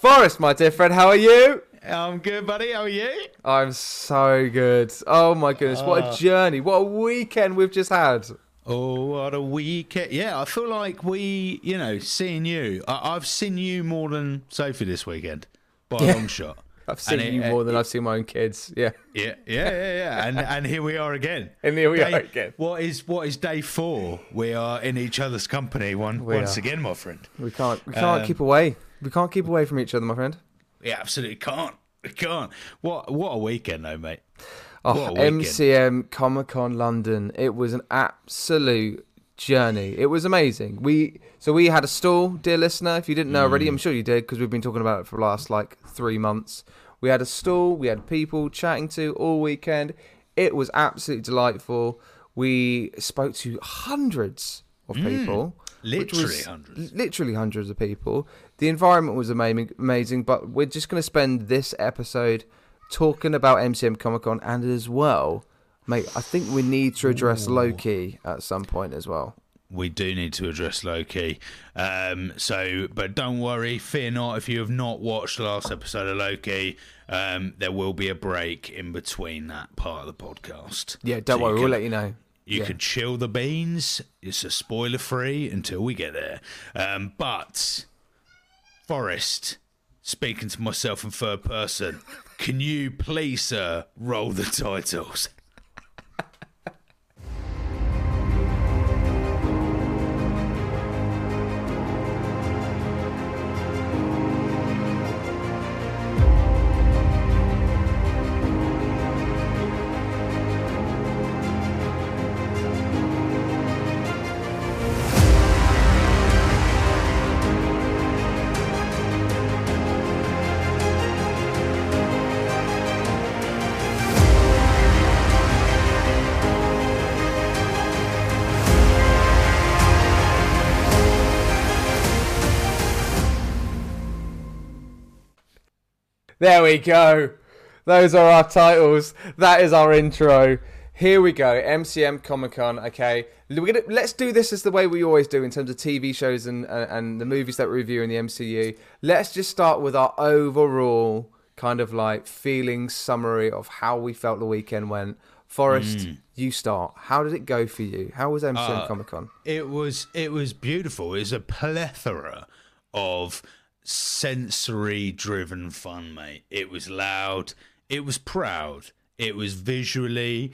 Forest, my dear friend, how are you? I'm good, buddy. How are you? I'm so good. Oh my goodness, what a journey. What a weekend we've just had. Oh, what a weekend. Yeah, I feel like we, you know, seeing you. I- I've seen you more than Sophie this weekend by a long shot. I've seen And you uh, more than it- I've seen my own kids. Yeah. Yeah, yeah, yeah, yeah. And and here we are again. And here we Day- are again. What is what is day four? We are in each other's company one We once are. again, my friend. We can't we can't Um, keep away. We can't keep away from each other, my friend. We absolutely can't. We can't. What what a weekend though, mate. Oh, What a weekend. MCM Comic Con London. It was an absolute journey. It was amazing. We so we had a stall, dear listener. If you didn't know already, I'm Mm. sure you did because we've been talking about it for the last like three months. We had a stall. We had people chatting to all weekend. It was absolutely delightful. We spoke to hundreds of people. Mm. Literally hundreds. Literally hundreds of people. The environment was amazing, amazing. But we're just going to spend this episode talking about MCM Comic Con and as well, mate. I think we need to address Loki at some point as well. we do need to address Loki. Um, so, but don't worry, fear not. If you have not watched the last episode of Loki, um, there will be a break in between that part of the podcast. Yeah, don't So worry, you we'll let you know. You Yeah. can chill the beans. It's a spoiler free until we get there. Um, but Forest, speaking to myself in third person, can you please, sir, roll the titles? There we go. Those are our titles. That is our intro. Here we go. MCM Comic Con. Okay, We're gonna, let's do this as the way we always do in terms of TV shows and and, and the movies that we review in the MCU. Let's just start with our overall kind of like feeling summary of how we felt the weekend went. Forest, hmm. you start. How did it go for you? How was MCM uh, Comic Con? It was it was beautiful. It was a plethora of sensory driven fun, mate. It was loud. It was proud. It was visually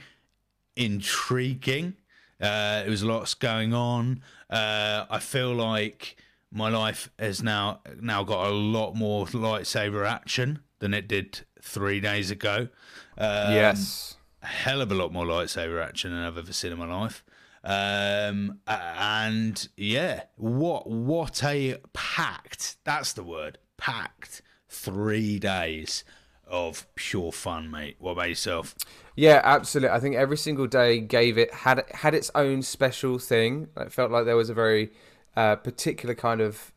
intriguing. Uh, there was lots going on. Uh, I feel like my life has now now got a lot more lightsaber action than it did three days ago. Um, yes. a hell of a lot more lightsaber action than I've ever seen in my life. Um, and yeah, what what a packed that's the word packed three days of pure fun, mate. What about yourself? Yeah, absolutely. I think every single day gave it had had its own special thing. It felt like there was a very uh, particular kind of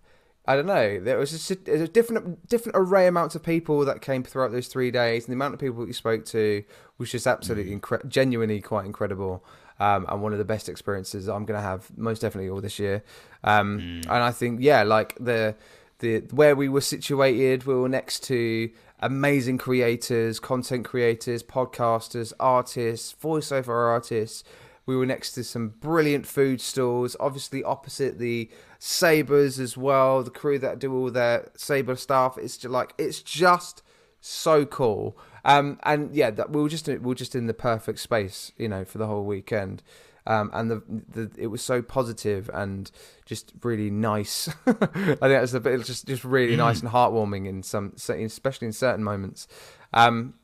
I don't know. There was just a, was a different different array amounts of people that came throughout those three days, and the amount of people that you spoke to was just absolutely incre- genuinely quite incredible. Um, and one of the best experiences I'm going to have most definitely all this year. Um, And I think yeah, like the the where we were situated, we were next to amazing creators, content creators, podcasters, artists, voiceover artists. We were next to some brilliant food stalls, obviously opposite the Sabers as well, the crew that do all their Saber stuff. It's just like it's just so cool. Um, and yeah, that we were just we were just in the perfect space, you know, for the whole weekend. Um, and the, the it was so positive and just really nice. I think that's a bit it's just just really nice and heartwarming in some, especially in certain moments. Um,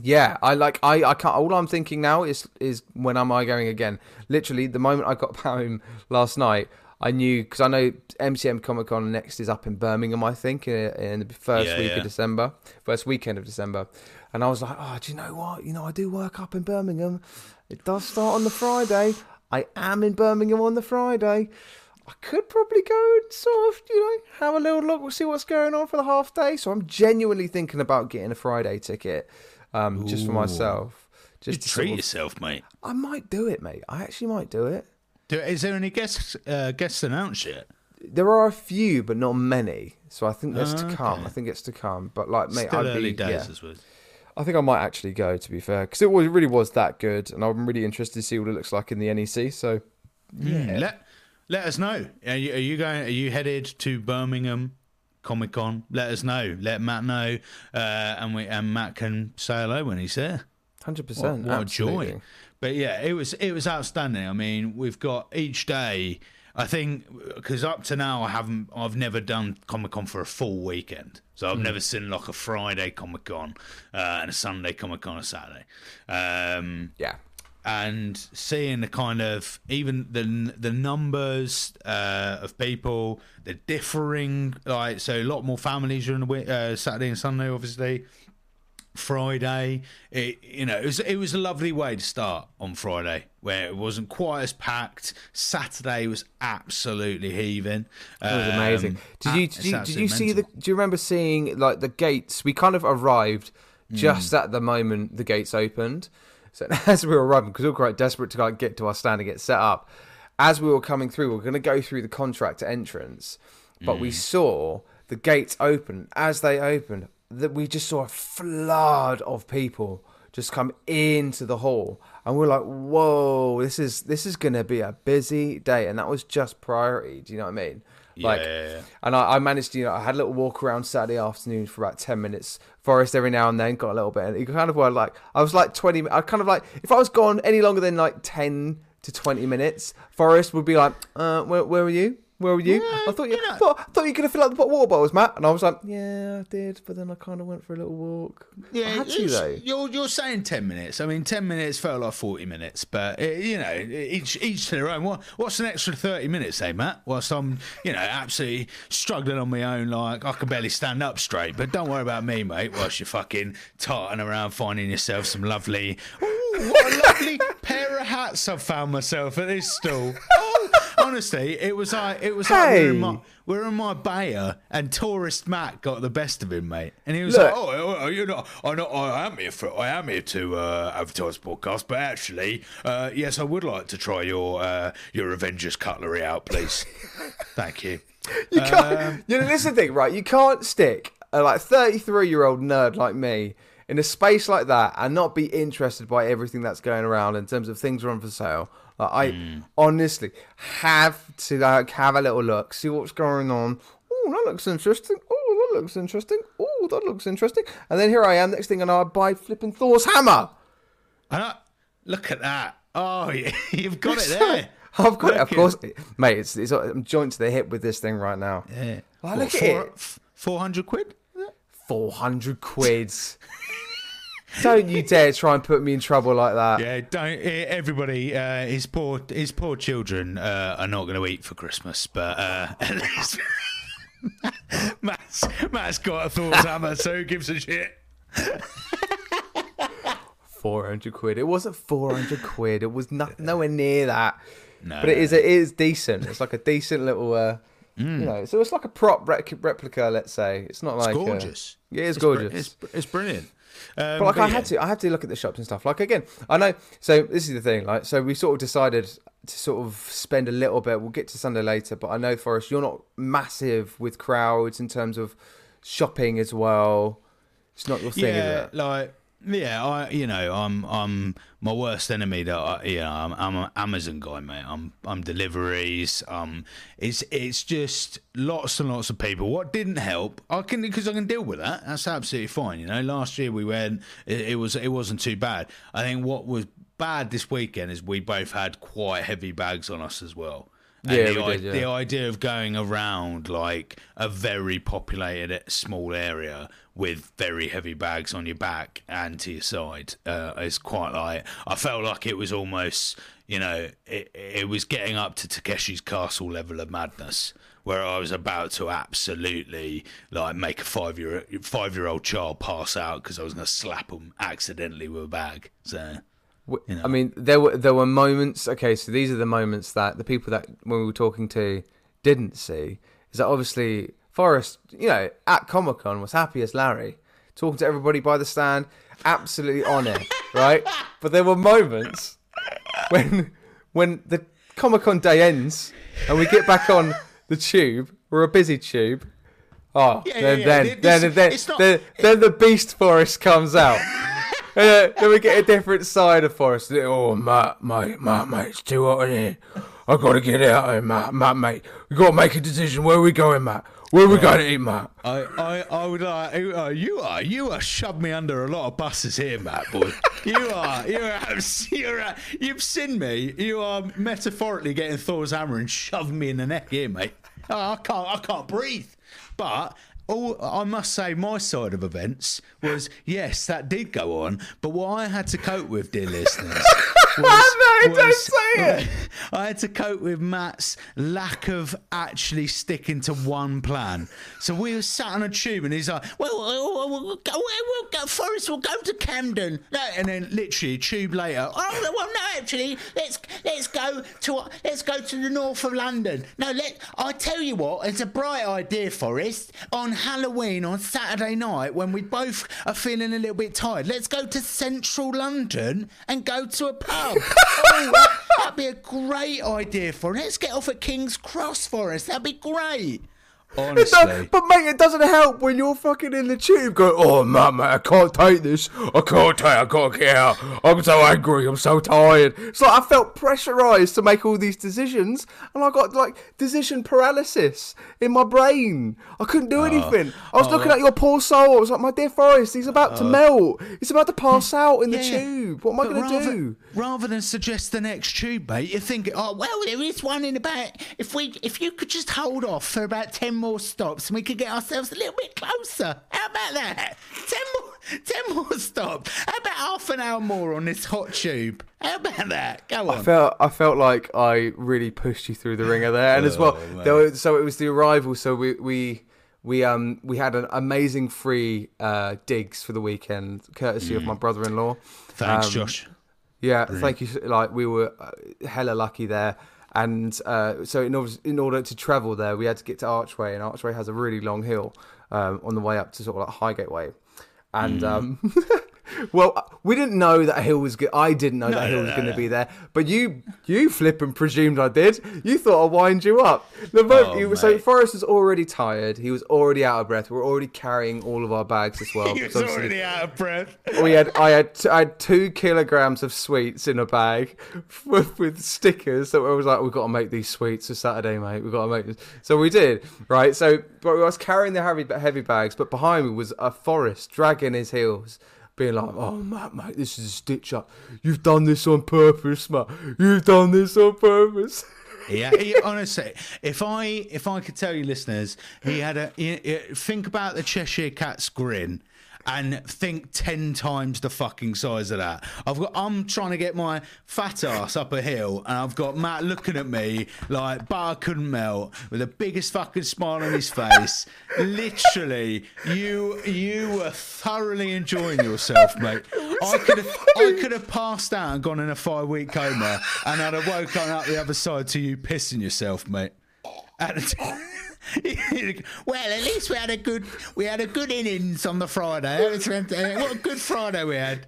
yeah, I like I I can't. All I'm thinking now is is when am I going again? Literally, the moment I got home last night, I knew because I know MCM Comic Con next is up in Birmingham, I think, in, in the first Yeah, week yeah. of December, first weekend of December. And I was like, oh, do you know what? You know, I do work up in Birmingham. It does start on the Friday. I am in Birmingham on the Friday. I could probably go and sort of, you know, have a little look, we'll see what's going on for the half day. So I'm genuinely thinking about getting a Friday ticket um, just for myself. Just to treat sort of- yourself, mate. I might do it, mate. I actually might do it. Do, is there any guests uh, guests announced yet? There are a few, but not many. So I think that's to Ah, come. okay. I think it's to come. But like, mate, Still I'd early be, days, yeah. I suppose. I think I might actually go. To be fair, because it was, really was that good, and I'm really interested to see what it looks like in the NEC. So Yeah. Let let us know. Are you, are you going? Are you headed to Birmingham Comic Con? Let us know. Let Matt know, uh, and we and Matt can say hello when he's there. hundred What, percent, what a joy! But yeah, it was it was outstanding. I mean, we've got each day. I think because up to now I haven't, I've never done Comic Con for a full weekend, so I've never seen like a Friday Comic Con uh, and a Sunday Comic Con, a Saturday. Um, Yeah, and seeing the kind of even the the numbers uh, of people, the differing like so a lot more families during the uh, Saturday and Sunday, obviously. Friday, it you know it was it was a lovely way to start on Friday where it wasn't quite as packed. Saturday was absolutely heaving. that was amazing. Did you did you, did you see the? Do you remember seeing like the gates? We kind of arrived Hmm. just at the moment the gates opened. So as we were arriving, because we were quite desperate to like get to our stand and get set up. As we were coming through, we were going to go through the contractor entrance, but Hmm. we saw the gates open. As they opened, that we just saw a flood of people just come into the hall, and we're like, "Whoa, this is this is to be a busy day." And that was just priority. Do you know what I mean? Like, Yeah, and I, I managed to, you know, I had a little walk around Saturday afternoon for about 10 minutes. Forest every now and then got a little bit. And you kind of were like, I was like 20, I kind of like, if I was gone any longer than like 10 to 20 minutes, Forest would be like, uh, where, where were you? Where were you? Yeah, I thought you, you know. thought, I thought you could have filled up the water bottles, Matt. And I was like, yeah, I did. But then I kind of went for a little walk. I had to, though. You're you're saying ten minutes. I mean, ten minutes felt like forty minutes, but uh, you know, each each to their own. What what's an extra thirty minutes, eh, Matt? Whilst I'm, you know, absolutely struggling on my own, like I can barely stand up straight. But don't worry about me, mate. Whilst you're fucking tarting around finding yourself some lovely, ooh, what a lovely pair of hats I've found myself at this stall. Oh, honestly, it was like it was like we we're in my we're in my Bayer and tourist Matt got the best of him, mate. And he was Look. like, "Oh, oh, you know, I know, I am here for, I am here to uh, advertise the podcast, but actually, uh, yes, I would like to try your uh, your Avengers cutlery out, please. Thank you." You can't. you know, this is the thing, right? You can't stick a like thirty-three-year-old nerd like me in a space like that and not be interested by everything that's going around in terms of things are on for sale. Like, I hmm. honestly have to like have a little look, see what's going on. Oh, that looks interesting. Oh, that looks interesting. Oh, that looks interesting. And then here I am. Next thing I know, I buy flipping Thor's hammer. And I, look at that. Oh, you've got it there. I've got it, of Look course, mate. It's, it's I'm joint to the hip with this thing right now. Yeah. Oh, look at it. Four hundred quid. Four hundred quids. Don't you dare try and put me in trouble like that. Yeah, don't eh, everybody. Uh, his poor his poor children uh, are not going to eat for Christmas, but uh, at least Matt's, Matt's got a Thor hammer, so who gives a shit? Four hundred quid. It wasn't four hundred quid. It was not, nowhere near that. No, But it is. It is decent. It's like a decent little. Uh, You know, so it's like a prop replica. Let's say it's not like uh, gorgeous. yeah, it's, It's br- gorgeous. It's, it's brilliant. Um, But like I yeah. had to, I had to look at the shops and stuff. Like again, I know. So this is the thing. Like, so we sort of decided to sort of spend a little bit. We'll get to Sunday later, but I know Forest, you're not massive with crowds in terms of shopping as well. It's not your thing, yeah, is it? like yeah, I you know I'm I'm my worst enemy. That I, you know I'm I'm an Amazon guy, mate. I'm I'm deliveries. Um, it's it's just lots and lots of people. What didn't help, I can because I can deal with that. That's absolutely fine. You know, last year we went, it, it was it wasn't too bad. I think what was bad this weekend is we both had quite heavy bags on us as well. And Yeah, the, did, yeah. the idea of going around like a very populated small area with very heavy bags on your back and to your side uh, is quite like I felt like it was almost you know it, it was getting up to Takeshi's Castle level of madness where I was about to absolutely like make a five year five year old child pass out because I was going to slap him accidentally with a bag so W- I mean, there were there were moments. Okay, so these are the moments that the people that when we were talking to didn't see. Is that obviously Forest, you know, at Comic Con was happy as Larry, talking to everybody by the stand, absolutely on it, right? But there were moments when when the Comic Con day ends and we get back on the tube. We're a busy tube. Oh, Yeah, then yeah, then yeah. then This- then, it's not- then, then the Beast Forest comes out. Then, then we get a different side of Forest. Oh, Matt, mate, Matt, mate, it's too hot in here. i got to get out of here, Matt, Matt, mate. we got to make a decision. Where are we going, Matt? Where are we going to eat, Matt? I, I, I would like uh, you are you are shoved me under a lot of buses here, Matt boy. You are you are you're uh, you've seen me. You are metaphorically getting Thor's hammer and shoving me in the neck here, mate. Oh, I can't I can't breathe. But all I must say, my side of events was yes, that did go on. But what I had to cope with, dear listeners. Was, No, don't say it. I had to cope with Matt's lack of actually sticking to one plan. So we were sat on a tube, and he's like, "Well, we'll, we'll go, we'll go, Forest, we'll go to Camden." No, and then literally a tube later, oh well, no, actually, let's let's go to let's go to the north of London. No, let I tell you what, it's a bright idea, Forest. On Halloween on Saturday night, when we both are feeling a little bit tired, let's go to central London and go to a pub. Oh, that, that'd be a great idea for Let's get off at King's Cross for us. That'd be great. Honestly. but mate, it doesn't help when you're fucking in the tube going, oh, man, mate, I can't take this. I can't take I can't get out. I'm so angry. I'm so tired. It's like I felt pressurized to make all these decisions, and I got like decision paralysis in my brain. I couldn't do ah. anything. I was ah, looking at your poor soul. I was like, my dear Forest, he's about to ah. melt. He's about to pass hmm. out in the tube. What am I going to do? Rather than suggest the next tube, mate, you think, oh well, there is one in about. If we, if you could just hold off for about ten more stops, and we could get ourselves a little bit closer. How about that? Ten more, ten more stops. How about half an hour more on this hot tube? How about that? Go on. I felt I felt like I really pushed you through the ringer there, and as well, Oh, there were, so it was the arrival. So we we we um we had an amazing free uh, digs for the weekend, courtesy of my brother-in-law. Thanks, Um, Josh. Yeah, thank you. Like we were uh, hella lucky there, and uh, so in order in order to travel there, we had to get to Archway, and Archway has a really long hill um, on the way up to sort of like Highgate Way, and um, well, uh, we didn't know that hill was. Go- I didn't know that hill was going to be there, but you you flip and presumed I did. You thought I'd wind you up. The moment Oh, you, so. Forest was already tired. He was already out of breath. We are already carrying all of our bags as well. He was already out of breath. we had I had t- I had two kilograms of sweets in a bag with, with stickers. So I was like, we've got to make these sweets for Saturday, mate. We've got to make this. So we did, right? So but I was carrying the heavy heavy bags, but behind me was a forest dragging his heels. Being like, oh, mate, mate, this is a stitch up. You've done this on purpose, mate. You've done this on purpose. Yeah, he, honestly, if I if I could tell you, listeners, he had a he- he- think about the Cheshire Cat's grin. And think ten times the fucking size of that. I've got. I'm trying to get my fat ass up a hill, and I've got Matt looking at me like butter couldn't melt, with the biggest fucking smile on his face. Literally, you you were thoroughly enjoying yourself, mate. I could have I could have passed out and gone in a five week coma, and I'd have woken up the other side to you pissing yourself, mate. And- well, at least we had a good we had a good innings on the Friday. That was fantastic. What a good Friday we had.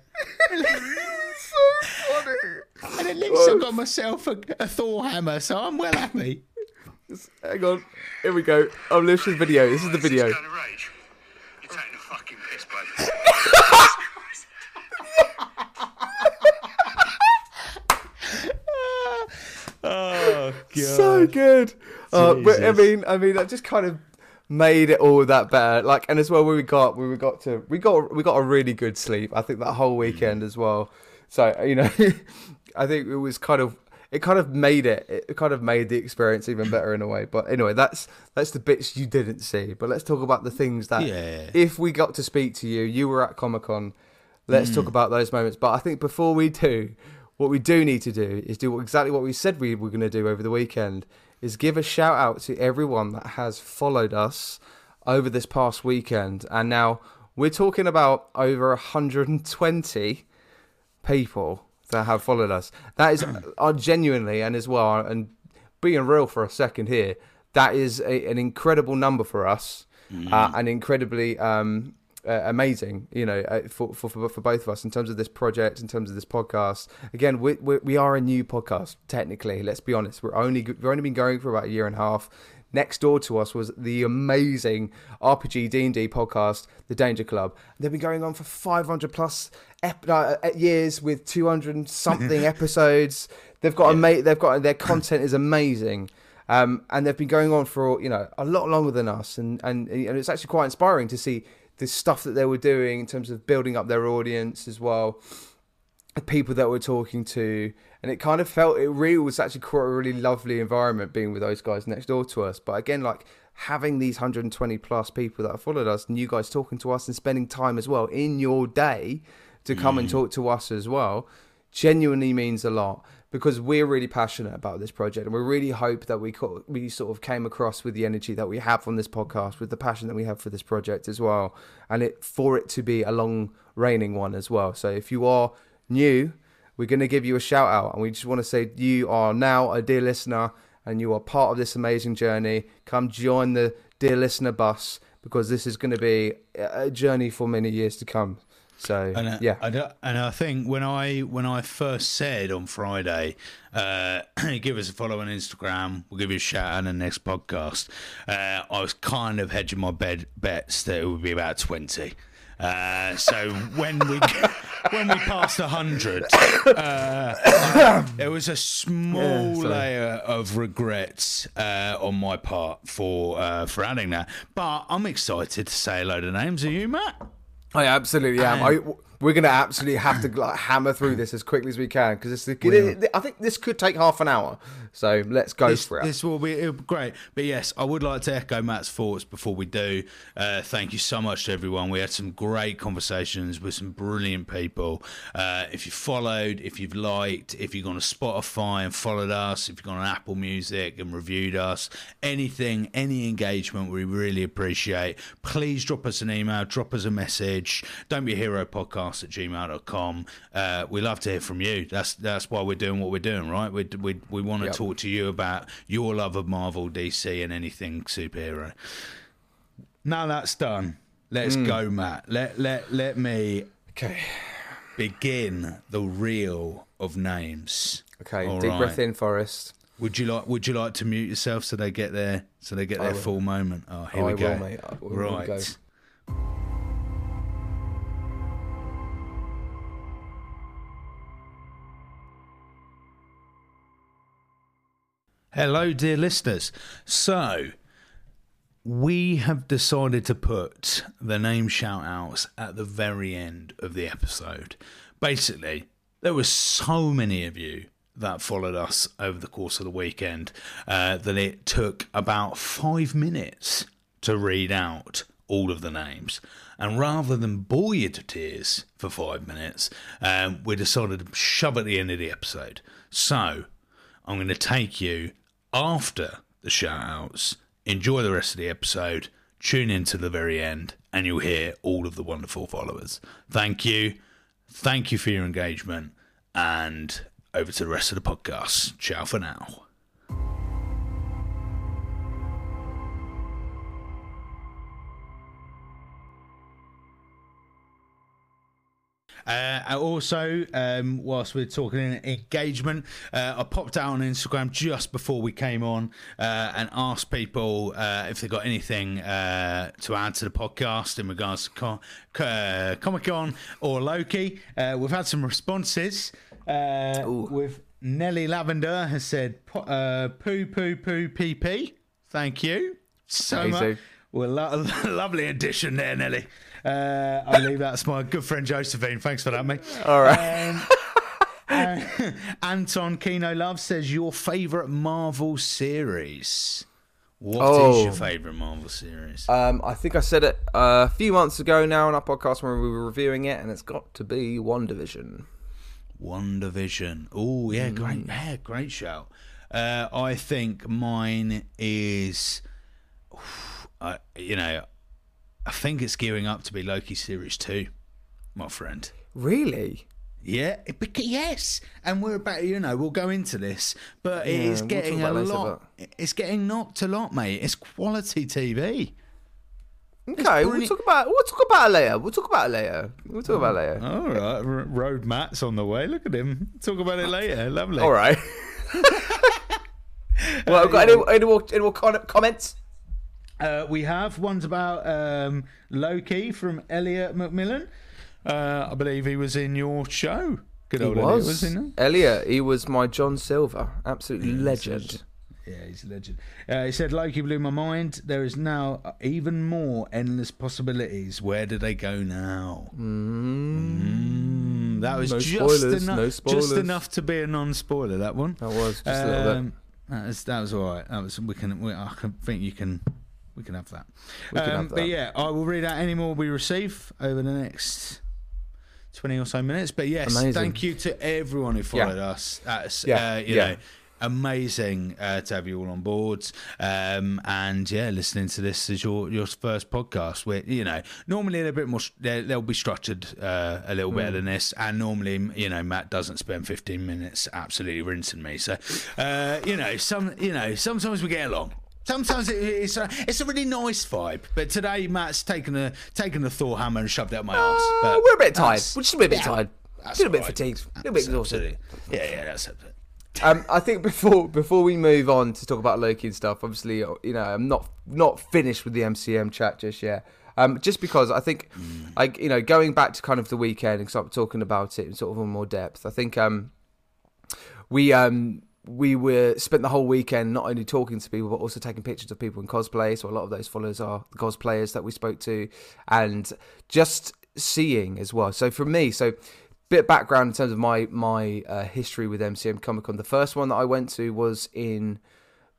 so funny. And at least I oh. got myself a, a Thor hammer, so I'm well happy. Hang on. Here we go. Oh, this is the video. This is the video. This kind of rage. You're taking a fucking piss. Oh god. so good. Uh, but I mean, I mean, that just kind of made it all that better. Like, and as well, when we got, when we got to, we got, we got a really good sleep. I think that whole weekend as well. So you know, I think it was kind of, it kind of made it. It kind of made the experience even better in a way. But anyway, that's that's the bits you didn't see. But let's talk about the things that, Yeah. if we got to speak to you, you were at Comic Con. Let's Mm. talk about those moments. But I think before we do, what we do need to do is do exactly what we said we were going to do over the weekend. Is give a shout out to everyone that has followed us over this past weekend, and now we're talking about over 120 people that have followed us. That is uh, genuinely and as well, and being real for a second here, that is a, an incredible number for us, uh, and incredibly um, uh, amazing. You know, uh, for, for for for both of us in terms of this project, in terms of this podcast. Again, we we, we are a new podcast technically. Let's be honest. We're only we've only been going for about a year and a half. Next door to us was the amazing RPG D&D podcast, The Danger Club. They've been going on for 500 plus ep- uh, years with 200 something episodes. They've got a ama- they've got their content is amazing. Um, and they've been going on for you know a lot longer than us, and, and and it's actually quite inspiring to see the stuff that they were doing in terms of building up their audience as well the people that we're talking to, and it kind of felt it really was actually quite a really lovely environment being with those guys next door to us. But again, like having these 120 plus people that have followed us, and you guys talking to us and spending time as well in your day to come and mm. talk to us as well, genuinely means a lot because we're really passionate about this project, and we really hope that we co- we sort of came across with the energy that we have on this podcast, with the passion that we have for this project as well, and it for it to be a long reigning one as well. So if you are new, we're going to give you a shout out. And we just want to say you are now a dear listener and you are part of this amazing journey. Come join the dear listener bus because this is going to be a journey for many years to come. So, And, uh, yeah. I don't- and I think when I when I first said on Friday, uh, give us a follow on Instagram, we'll give you a shout out in the next podcast. Uh, I was kind of hedging my bed bets that it would be about twenty. Uh, so when we when we passed hundred, uh, there was a small Yeah, layer of regrets uh, on my part for uh, for adding that. But I'm excited to say a load of names. Are you, Matt? Oh, I absolutely am. I, we're going to absolutely have to like, hammer through this as quickly as we can because it's I think this could take half an hour. So let's go this, for it. this will be it'll be great. But yes, I would like to echo Matt's thoughts before we do. Uh, thank you so much to everyone. We had some great conversations with some brilliant people. Uh, if you followed, if you've liked, if you've gone to Spotify and followed us, if you've gone on Apple Music and reviewed us, anything, any engagement, we really appreciate. Please drop us an email, drop us a message. Don't be a hero podcast at gmail.com. Uh, we love to hear from you. That's that's why we're doing what we're doing, right? We we, we want to Yep. talk to you about your love of Marvel, DC, and anything superhero. Now that's done. Let's Hmm. go, Matt. Let let let me Okay. begin the reel of names. Okay. All Deep right. breath in, Forest. Would you like Would you like to mute yourself so they get their so they get I their will. full moment? Oh, here I we go. mate. I will- will right. Hello, dear listeners. So, we have decided to put the name shout outs at the very end of the episode. Basically, there were so many of you that followed us over the course of the weekend uh, that it took about five minutes to read out all of the names. And rather than bore you to tears for five minutes, um, we decided to shove at the end of the episode. So, I'm going to take you after the shout outs. Enjoy the rest of the episode. Tune in to the very end, and you'll hear all of the wonderful followers. Thank you. Thank you for your engagement. And over to the rest of the podcast. Ciao for now. Uh, also, um, whilst we're talking engagement, uh, I popped out on Instagram just before we came on uh, and asked people uh, if they got anything uh, to add to the podcast in regards to Co- Co- uh, Comic Con or Loki. Uh, we've had some responses. Uh, with Nelly Lavender has said, "Po- uh, "Poo poo poo pee pee." Thank you so Amazing. much. Well, lo- lovely addition there, Nelly. Uh, I believe that's my good friend Josephine. Thanks for that, mate. All right. Um, Uh, Anton Kino Love says your favorite Marvel series. What is Oh. your favorite Marvel series? Um, I think I said it uh, a few months ago now on our podcast when we were reviewing it, and it's got to be WandaVision. One Division. Oh yeah, great, yeah, great shout. Uh, I think mine is, I you know, I think it's gearing up to be Loki series two, my friend. Really? Yeah, it yes, and we're about you know we'll go into this, but Yeah, it's we'll getting talk a later, lot. It's getting knocked a lot, mate. It's quality TV. Okay, we'll talk about we'll talk about it later. We'll talk about it later. We'll talk about mm. it later. All right, R- road mats on the way. Look at him. Talk about it later. Lovely. All right. well, I've got any, um, any more any more comments? Uh, we have ones about um, Loki from Elliot McMillan. Uh, I believe he was in your show. Good He old Elliot, was wasn't he? Elliot. He was my John Silver, absolute legend. Yeah, he's a legend. Uh, he said, Loki blew my mind. There is now even more endless possibilities. Where do they go now? Mm, that was No just, spoilers, enough, no just enough to be a non spoiler, that one. That was just a little bit. Um, That was, that was all right. That was, we can, we, I can think you can, we can have that. We can Um, have But yeah, I will read out any more we receive over the next 20 or so minutes. But yes, Amazing. thank you to everyone who Yeah. followed us. That's, Yeah, uh, you yeah. know, amazing uh, to have you all on board. Um, and yeah, listening to this is your, your first podcast, where, you know, normally they're a bit more, they'll be structured uh, a little Mm. better than this. And normally, you know, Matt doesn't spend 15 minutes absolutely rinsing me. So, uh, you know, some, you know, sometimes we get along. Sometimes it, it's a it's a really nice vibe, but today Matt's taken a taken a Thor hammer and shoved it up my. Uh, But we're a bit tired. We're just a bit, yeah, tired. a bit all right. fatigued. A little bit exhausted. Yeah, yeah, that's it. Um, I think before before we move on to talk about Loki and stuff, obviously, you know, I'm not not finished with the MCM chat just yet. Um, just because I think, I you know, going back to kind of the weekend and start talking about it in sort of more depth. I think um, we um we were spent the whole weekend not only talking to people but also taking pictures of people in cosplay. So a lot of those followers are the cosplayers that we spoke to, and just seeing as well. So for me, so bit background in terms of my my uh, history with MCM Comic Con. The first one that I went to was in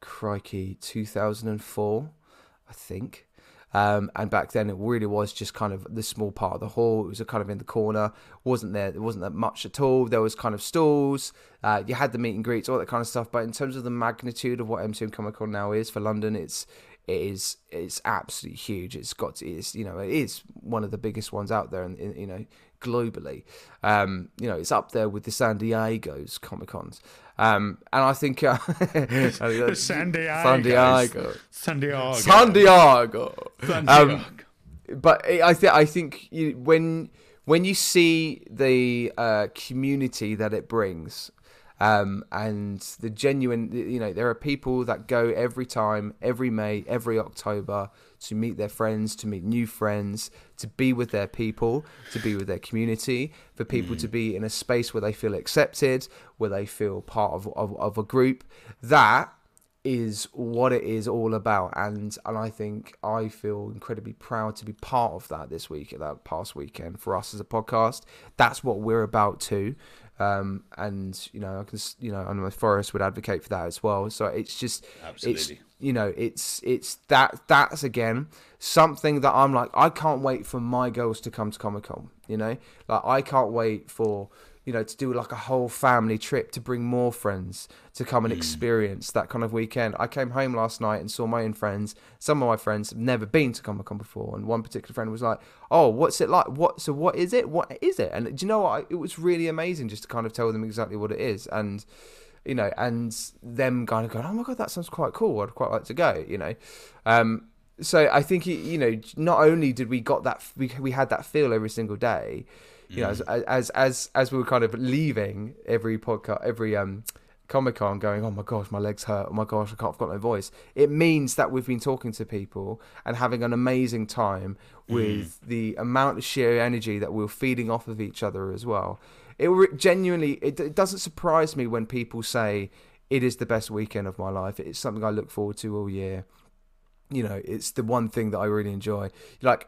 crikey 2004, I think. Um, and back then, it really was just kind of the small part of the hall. It was a kind of in the corner. wasn't there? There wasn't that much at all. There was kind of stalls. Uh, you had the meet and greets, all that kind of stuff. But in terms of the magnitude of what MCM Comic Con now is for London, it's it is it's absolutely huge. It's got it's you know it is one of the biggest ones out there, and you know globally. Um, you know it's up there with the San Diego's Comic Cons. Um, and I think uh, San Diego. San Diego. San Diego. San Diego. San Um, but I I think I think you, when when you see the uh, community that it brings, um, and the genuine, you know, there are people that go every time, every May, every October to meet their friends, to meet new friends, to be with their people, to be with their community, for people to be in a space where they feel accepted, where they feel part of, of, of a group. That is what it is all about. And and I think I feel incredibly proud to be part of that this week that past weekend for us as a podcast. That's what we're about too um and you know I can you know and know Forest would advocate for that as well. So it's just it's you know it's it's that that's again something that I'm like I can't wait for my girls to come to Comic Con you know? Like I can't wait for you know to do like a whole family trip to bring more friends to come and experience that kind of weekend. I came home last night and saw my own friends. Some of my friends have never been to Comic Con before and one particular friend was like oh what's it like? What so what is it? What is it? And do you know what? It was really amazing just to kind of tell them exactly what it is and you know, and them kind of going, oh my god, that sounds quite cool. I'd quite like to go, you know. Um, so I think you know, not only did we got that, we we had that feel every single day, you know, as as as as we were kind of leaving every podcast, every um. Comic Con going, oh my gosh, my legs hurt. Oh my gosh, I can't, I've got no voice. It means that we've been talking to people and having an amazing time with the amount of sheer energy that we're feeding off of each other as well it re- genuinely it, it doesn't surprise me when people say it is the best weekend of my life it's something i look forward to all year you know it's the one thing that i really enjoy like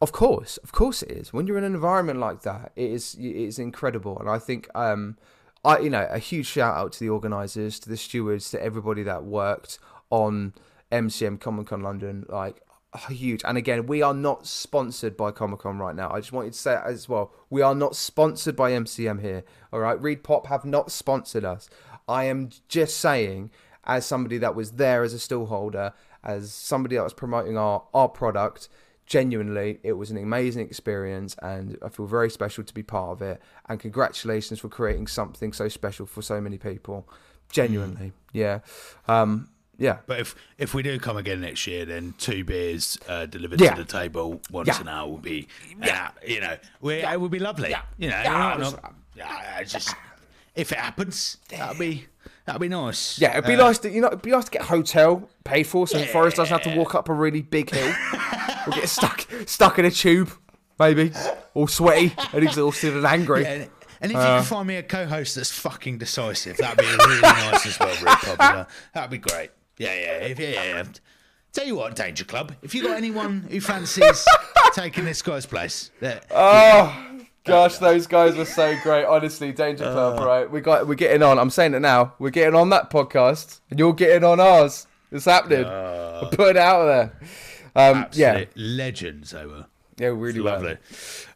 of course of course it is when you're in an environment like that it is it is incredible and i think um I, you know, a huge shout out to the organisers, to the stewards, to everybody that worked on MCM Comic Con London. Like, huge. And again, we are not sponsored by Comic Con right now. I just wanted to say as well. We are not sponsored by MCM here. All right, ReedPop have not sponsored us. I am just saying, as somebody that was there as a still holder, as somebody that was promoting our our product. Genuinely, it was an amazing experience, and I feel very special to be part of it. And congratulations for creating something so special for so many people. Genuinely, yeah. Um, yeah. But if if we do come again next year, then two beers uh, delivered Yeah. to the table once Yeah. an hour will be, Yeah. uh, you know, we, it would be lovely. Yeah. You know, Yeah, know, it's- yeah, it's just if it happens, that'd be that'd be nice. Yeah, it'd be Uh, nice to you know, it'd be nice to get a hotel paid for, so Forest doesn't have to walk up a really big hill or get stuck stuck in a tube, maybe, all sweaty and exhausted and angry. Yeah, and, and if you Uh. can find me a co-host that's fucking decisive, that'd be really nice as well, Rick Popular. That'd be great. Yeah, yeah, if, yeah, yeah. Tell you what, Danger Club, if you got anyone who fancies taking this guy's place, that Oh gosh, those guys were so great. Honestly, Danger Club, right? We got we're getting on. I'm saying it now. We're getting on that podcast, and you're getting on ours. It's happening. We're putting it out there. Um, yeah, legends they were. yeah, really well. Lovely.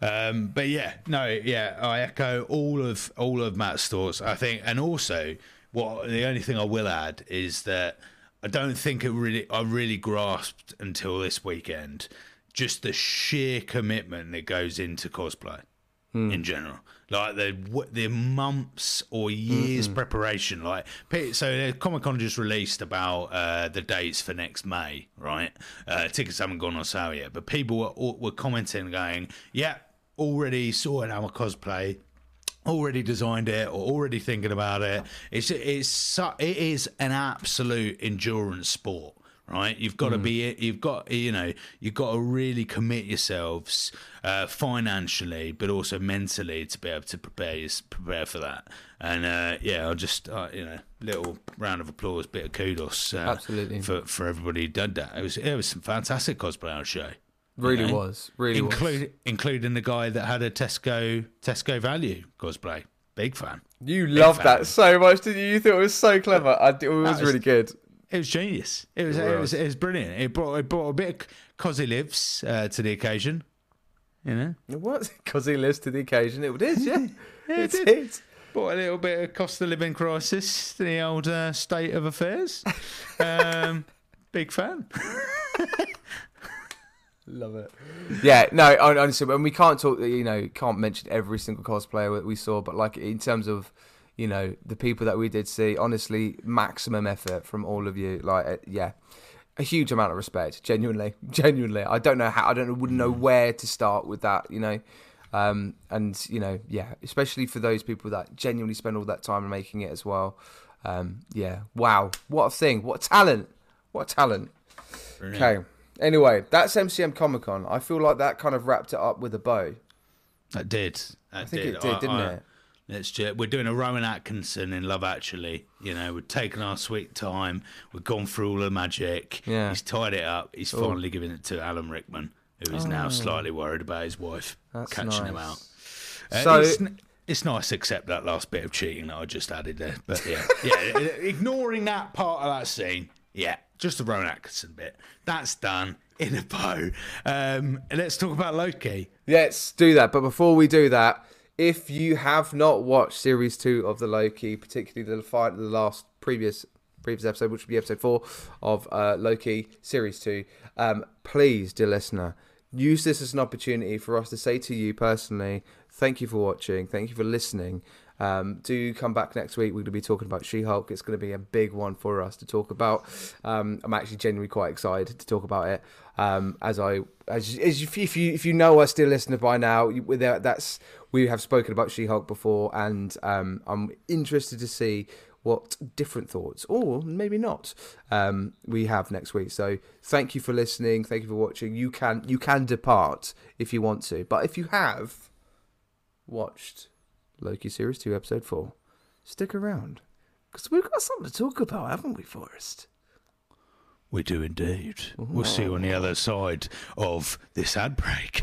Um, but yeah, no, yeah, I echo all of all of Matt's thoughts. I think, and also, what the only thing I will add is that I don't think it really, I really grasped until this weekend, just the sheer commitment that goes into cosplay in general. Like the the months or years preparation. Like so, Comic Con just released about uh, the dates for next May, right? Uh, tickets haven't gone on sale yet, but people were were commenting, going, "Yeah, already sorting out my cosplay." Already designed it or already thinking about it. It's it's it is an absolute endurance sport right? You've got to be, you've got, you know, you've got to really commit yourselves uh, financially, but also mentally to be able to prepare you, prepare for that. And uh, yeah, I'll just, uh, you know, little round of applause, bit of kudos, uh, Absolutely. for for everybody who did that. It was it was some fantastic cosplay on show. Really know? was. Really was. Including the guy that had a Tesco Tesco value cosplay. Big fan. You loved fan. that so much, didn't you? You thought it was so clever. I, it was, was- really good. It was genius. It was, it was, it was brilliant. It brought, it brought a bit of cosy lives uh, to the occasion. You know, It was because he lives to the occasion. It is, yeah. it it did. is. brought a little bit of cost of living crisis to the old uh, state of affairs. Um, big fan. Love it. Yeah, no, hon- honestly, when we can't talk, you know, can't mention every single cosplayer that we saw, but like in terms of, you know, the people that we did see, honestly, maximum effort from all of you. Like, uh, yeah, a huge amount of respect. Genuinely, genuinely. I don't know how. I don't know, wouldn't know where to start with that. You know. Um, and you know, yeah, especially for those people that genuinely spend all that time making it as well. Um, yeah, wow, what a thing, what a talent, what a talent. Okay. Anyway, that's MCM Comic Con. I feel like that kind of wrapped it up with a bow. That did. That I think did. it did, didn't I- it? Let's just, we're doing a Rowan Atkinson in Love Actually. You know, we've taken our sweet time. We've gone through all the magic. Yeah. He's tied it up. He's finally giving it to Alan Rickman, who is now slightly worried about his wife Oh. That's catching him nice. out. Uh, So- it's, it's nice to accept that last bit of cheating that I just added there. But yeah, yeah, ignoring that part of that scene, yeah, just the Rowan Atkinson bit. That's done in a bow. Um, let's talk about Loki. Let's do that. But before we do that, if you have not watched series two of the Loki, particularly the fight, the last previous previous episode, which would be episode four of uh, Loki series two, um, please, dear listener, use this as an opportunity for us to say to you personally, thank you for watching, thank you for listening. Um, do come back next week. We're going to be talking about She-Hulk. It's going to be a big one for us to talk about. Um, I'm actually genuinely quite excited to talk about it. Um, as I, as, as if, if you if you know us, dear listener, by now, you, that's we have spoken about She-Hulk before, and um, I'm interested to see what different thoughts, or maybe not, um, we have next week. So thank you for listening. Thank you for watching. You can you can depart if you want to, but if you have watched Loki series two, episode four, stick around because we've got something to talk about, haven't we, Forest? We do indeed. We'll see you on the other side of this ad break.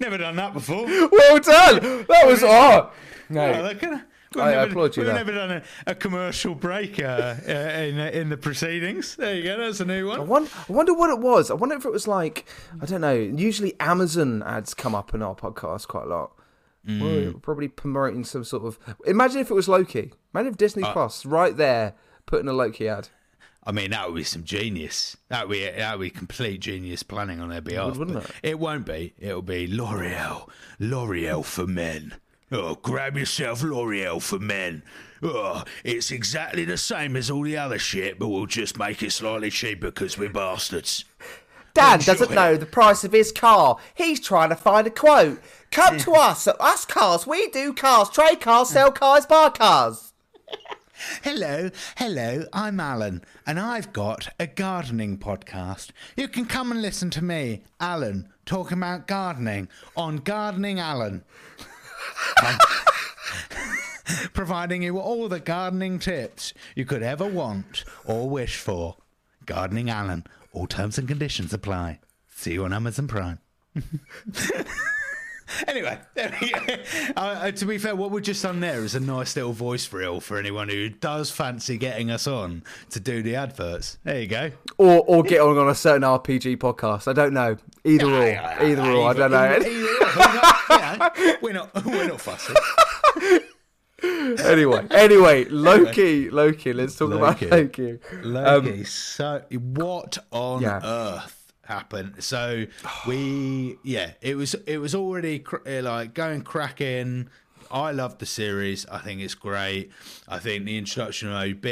Never done that before. Well done. That was oh no. Well, look at- we've I never, applaud you We've there. never done a, a commercial break uh, uh, in in the proceedings. There you go. That's a new I one. wonder, I wonder what it was. I wonder if it was like I don't know. Usually Amazon ads come up in our podcast quite a lot. We're probably promoting some sort of. Imagine if it was Loki. Imagine if Disney Plus right there putting a Loki ad. I mean, that would be some genius. That would be that would be complete genius planning on their behalf. wouldn't it? It won't be. It'll be L'Oreal, L'Oreal for men. Oh, grab yourself L'Oreal for men. Oh, it's exactly the same as all the other shit, but we'll just make it slightly cheaper because we're bastards. Dan Enjoy. doesn't know the price of his car. He's trying to find a quote. Come to us at Us Cars. We do cars, trade cars, sell cars, buy cars. Hello, hello, I'm Alan, and I've got a gardening podcast. You can come and listen to me, Alan, talking about gardening on Gardening Alan. Providing you all the gardening tips you could ever want or wish for. Gardening Alan. All terms and conditions apply. See you on Amazon Prime. Anyway, there we go. Uh, uh, to be fair, what we've just done there is a nice little voice reel for anyone who does fancy getting us on to do the adverts. There you go. Or or get on on a certain RPG podcast. I don't know. Either or. Either or. I don't know. Either- either- you know, we're not we're not fussy. anyway, anyway, Loki, Loki. Let's talk Loki. about Loki. Loki. so what on Yeah. earth happened? So we yeah, it was it was already cr- uh, like going cracking. I love the series. I think it's great. I think the introduction of OB.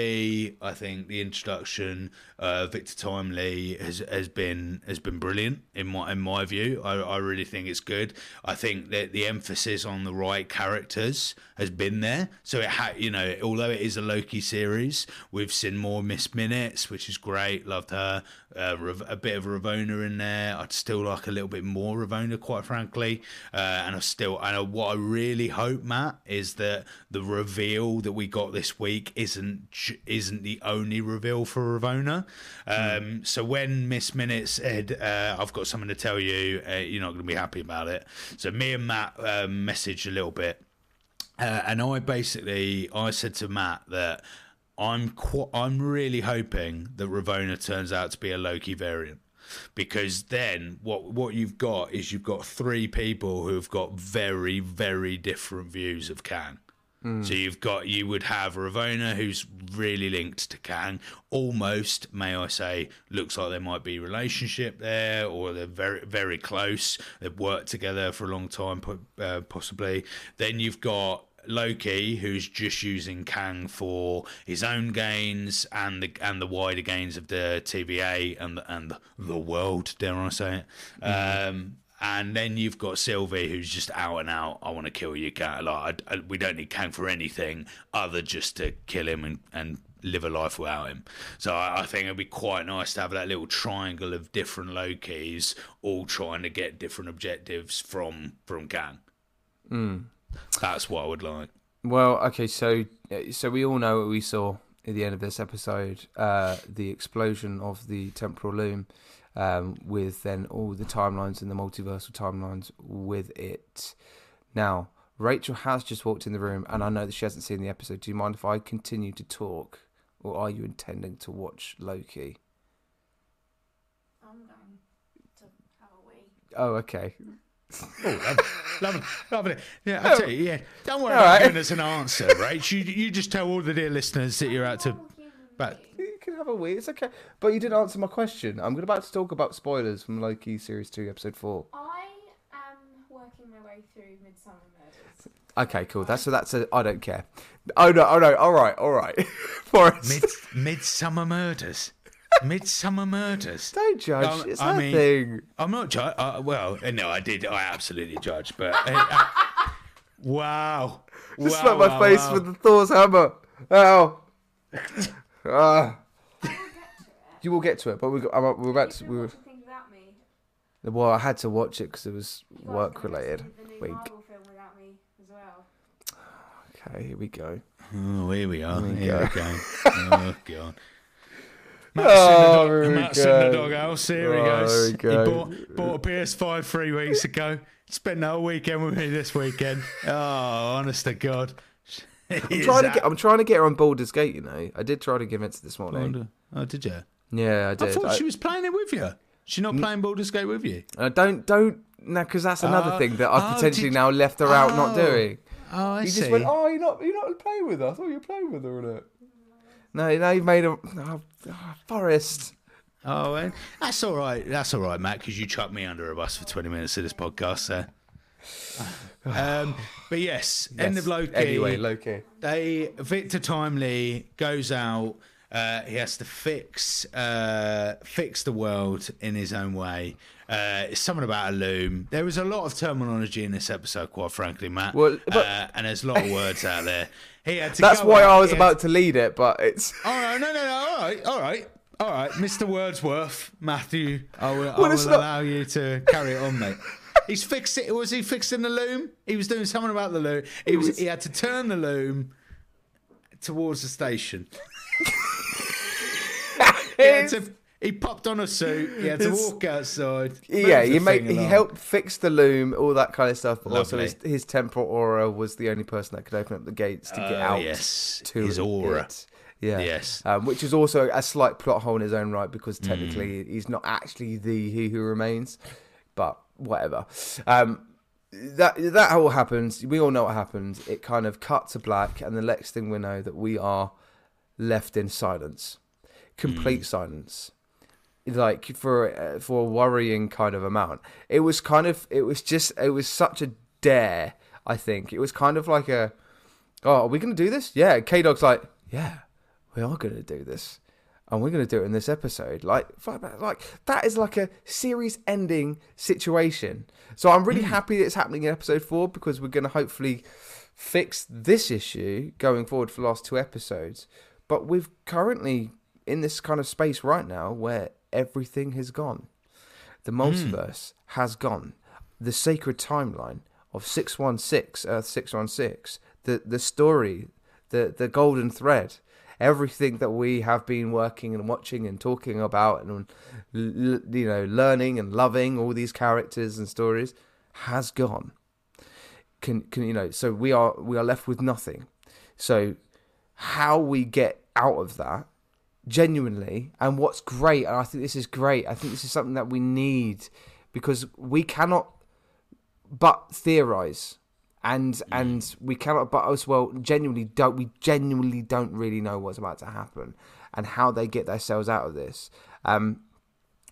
I think the introduction of Victor Timely has has been has been brilliant in my in my view. I, I really think it's good. I think that the emphasis on the right characters has been there. So it ha- you know, although it is a Loki series, we've seen more Miss Minutes, which is great. Loved her. Uh, a bit of Ravonna in there. I'd still like a little bit more Ravonna, quite frankly. Uh, and I still, and what I really hope, Matt, is that the reveal that we got this week isn't isn't the only reveal for Ravonna. Um, So when Miss Minutes said, uh, "I've got something to tell you," uh, you're not going to be happy about it. So me and Matt um, messaged a little bit. Uh, and I basically I said to Matt that I'm qu- I'm really hoping that Ravona turns out to be a Loki variant because then what what you've got is you've got three people who've got very very different views of Kang. So you've got you would have Ravonna who's really linked to Kang, almost may I say looks like there might be relationship there or they're very very close. They've worked together for a long time, uh, possibly. Then you've got Loki, who's just using Kang for his own gains and the and the wider gains of the TVA and the, and the world, dare I say it. Um, and then you've got Sylvie, who's just out and out. I want to kill you, Kang. Like I, I, we don't need Kang for anything other just to kill him and and live a life without him. So I, I think it'd be quite nice to have that little triangle of different Lokis all trying to get different objectives from from Kang. That's what I would like. Well, okay, so so we all know what we saw at the end of this episode: uh, the explosion of the temporal loom, um, with then all the timelines and the multiversal timelines with it. Now, Rachel has just walked in the room, and I know that she hasn't seen the episode. Do you mind if I continue to talk, or are you intending to watch Loki? I'm going to have a wee. Oh, okay. Oh, lovely, lovely. Yeah, I oh. tell you, yeah. Don't worry All about right. giving us an answer, right? You, you just tell all the dear listeners that you're out to. But You can have a wee. It's okay. But you didn't answer my question. I'm about to talk about spoilers from Loki series two, episode four. I am working my way through Midsomer Murders. Okay, cool. That's so. That's a. I don't care. Oh no. Oh no. All right. All right. Forest. mid Midsomer Murders, Midsomer Murders. don't judge. Um, it's I that mean, thing. I'm not judge. Uh, well, uh, no, I did. I absolutely judge. But uh, uh, wow, Just wow, slap my wow, face wow. with the Thor's hammer. Ow. Ah. You will get to it, but we got, I'm, we're about to. You We were, watch a me. well, I had to watch it because it was You work can related. The, the new Week. Marvel film without me as well. Okay, here we go. Oh, here we are. we Here we go. go. Oh god. Matt's Oh, in here the, dog, Matt's in the go. doghouse. Here he Oh, goes. here we He bought, bought a PS5 three weeks ago. Spent the whole weekend with me this weekend. Oh, honest to God. I'm trying to get. I'm trying to get her on Baldur's Gate. You know, I did try to convince her this morning. Oh, did you? Yeah, I did. I thought I- she was playing it with you. She not playing Baldur's Gate with you? Uh, don't don't no, because that's another Oh, thing that I've oh, potentially now left her out not oh, doing. Oh, I You see. just went, oh, you're not you're not playing with her. I thought you were playing with her on it. No, now you've made a oh, oh, Forest. Oh, well, that's all right. That's all right, Matt, because you chucked me under a bus for 20 minutes of this podcast, so. Um, but yes, end of Loki. Anyway, Loki. They Victor Timely goes out. Uh, he has to fix uh, fix the world in his own way. Uh, it's something about a loom. There was a lot of terminology in this episode, quite frankly, Matt. Well, but- uh, and there's a lot of words out there. He had to. That's why out, I was he had about to lead it, but it's all right, no, no, no. All right, all right, all right, Mr. Wordsworth, Matthew. I will, Well, it's will not- allow you to carry it on, mate. He's fixed it. Was he fixing the loom? He was doing something about the loom. He was. He had to turn the loom towards the station. he, had to, he popped on a suit. He had to It's- walk outside. yeah, he made he along. helped fix the loom, all that kind of stuff. But also, his, his temporal aura was the only person that could open up the gates to get Oh, out. yes, to his aura. it. Yeah. Yes. Um, which is also a slight plot hole in his own right because Mm. technically he's not actually the He Who Remains, but whatever. Um, that that all happens. We all know what happens. It kind of cut to black, and the next thing we know that we are left in silence, complete Mm. silence. Like for uh, for a worrying kind of amount. It was kind of it was just it was such a dare. I think it was kind of like a oh, are we going to do this? Yeah. K Dog's like, yeah, we are going to do this. And we're going to do it in this episode. Like, like that is like a series ending situation. So I'm really happy that it's happening in episode four because we're going to hopefully fix this issue going forward for the last two episodes. But we've currently in this kind of space right now where everything has gone. The multiverse hmm. has gone. The sacred timeline of 616, Earth 616, the, the story, the, the golden thread, everything that we have been working and watching and talking about and, you know, learning and loving all these characters and stories has gone. Can, can you know, so we are, we are left with nothing. So how we get out of that genuinely and what's great and i think this is great i think this is something that we need because we cannot but theorize and and we cannot but as well genuinely don't we genuinely don't really know what's about to happen and how they get themselves out of this. Um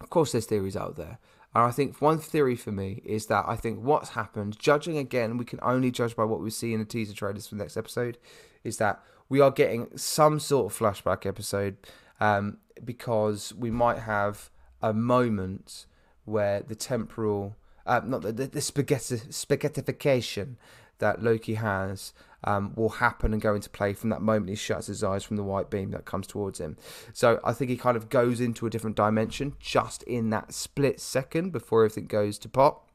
of course there's theories out there and i think one theory for me is that i think what's happened judging again we can only judge by what we see in the teaser trailers for the next episode is that we are getting some sort of flashback episode um, because we might have a moment where the temporal, uh, not the, the, the spaghetti, spaghettification that Loki has um, will happen and go into play from that moment he shuts his eyes from the white beam that comes towards him. So I think he kind of goes into a different dimension just in that split second before everything goes to pop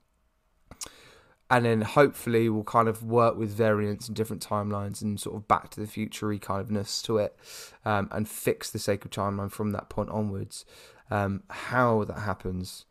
and then hopefully we'll kind of work with variants and different timelines and sort of back to the future kind ofness to it um, and fix the sacred timeline from that point onwards. Um, how that happens,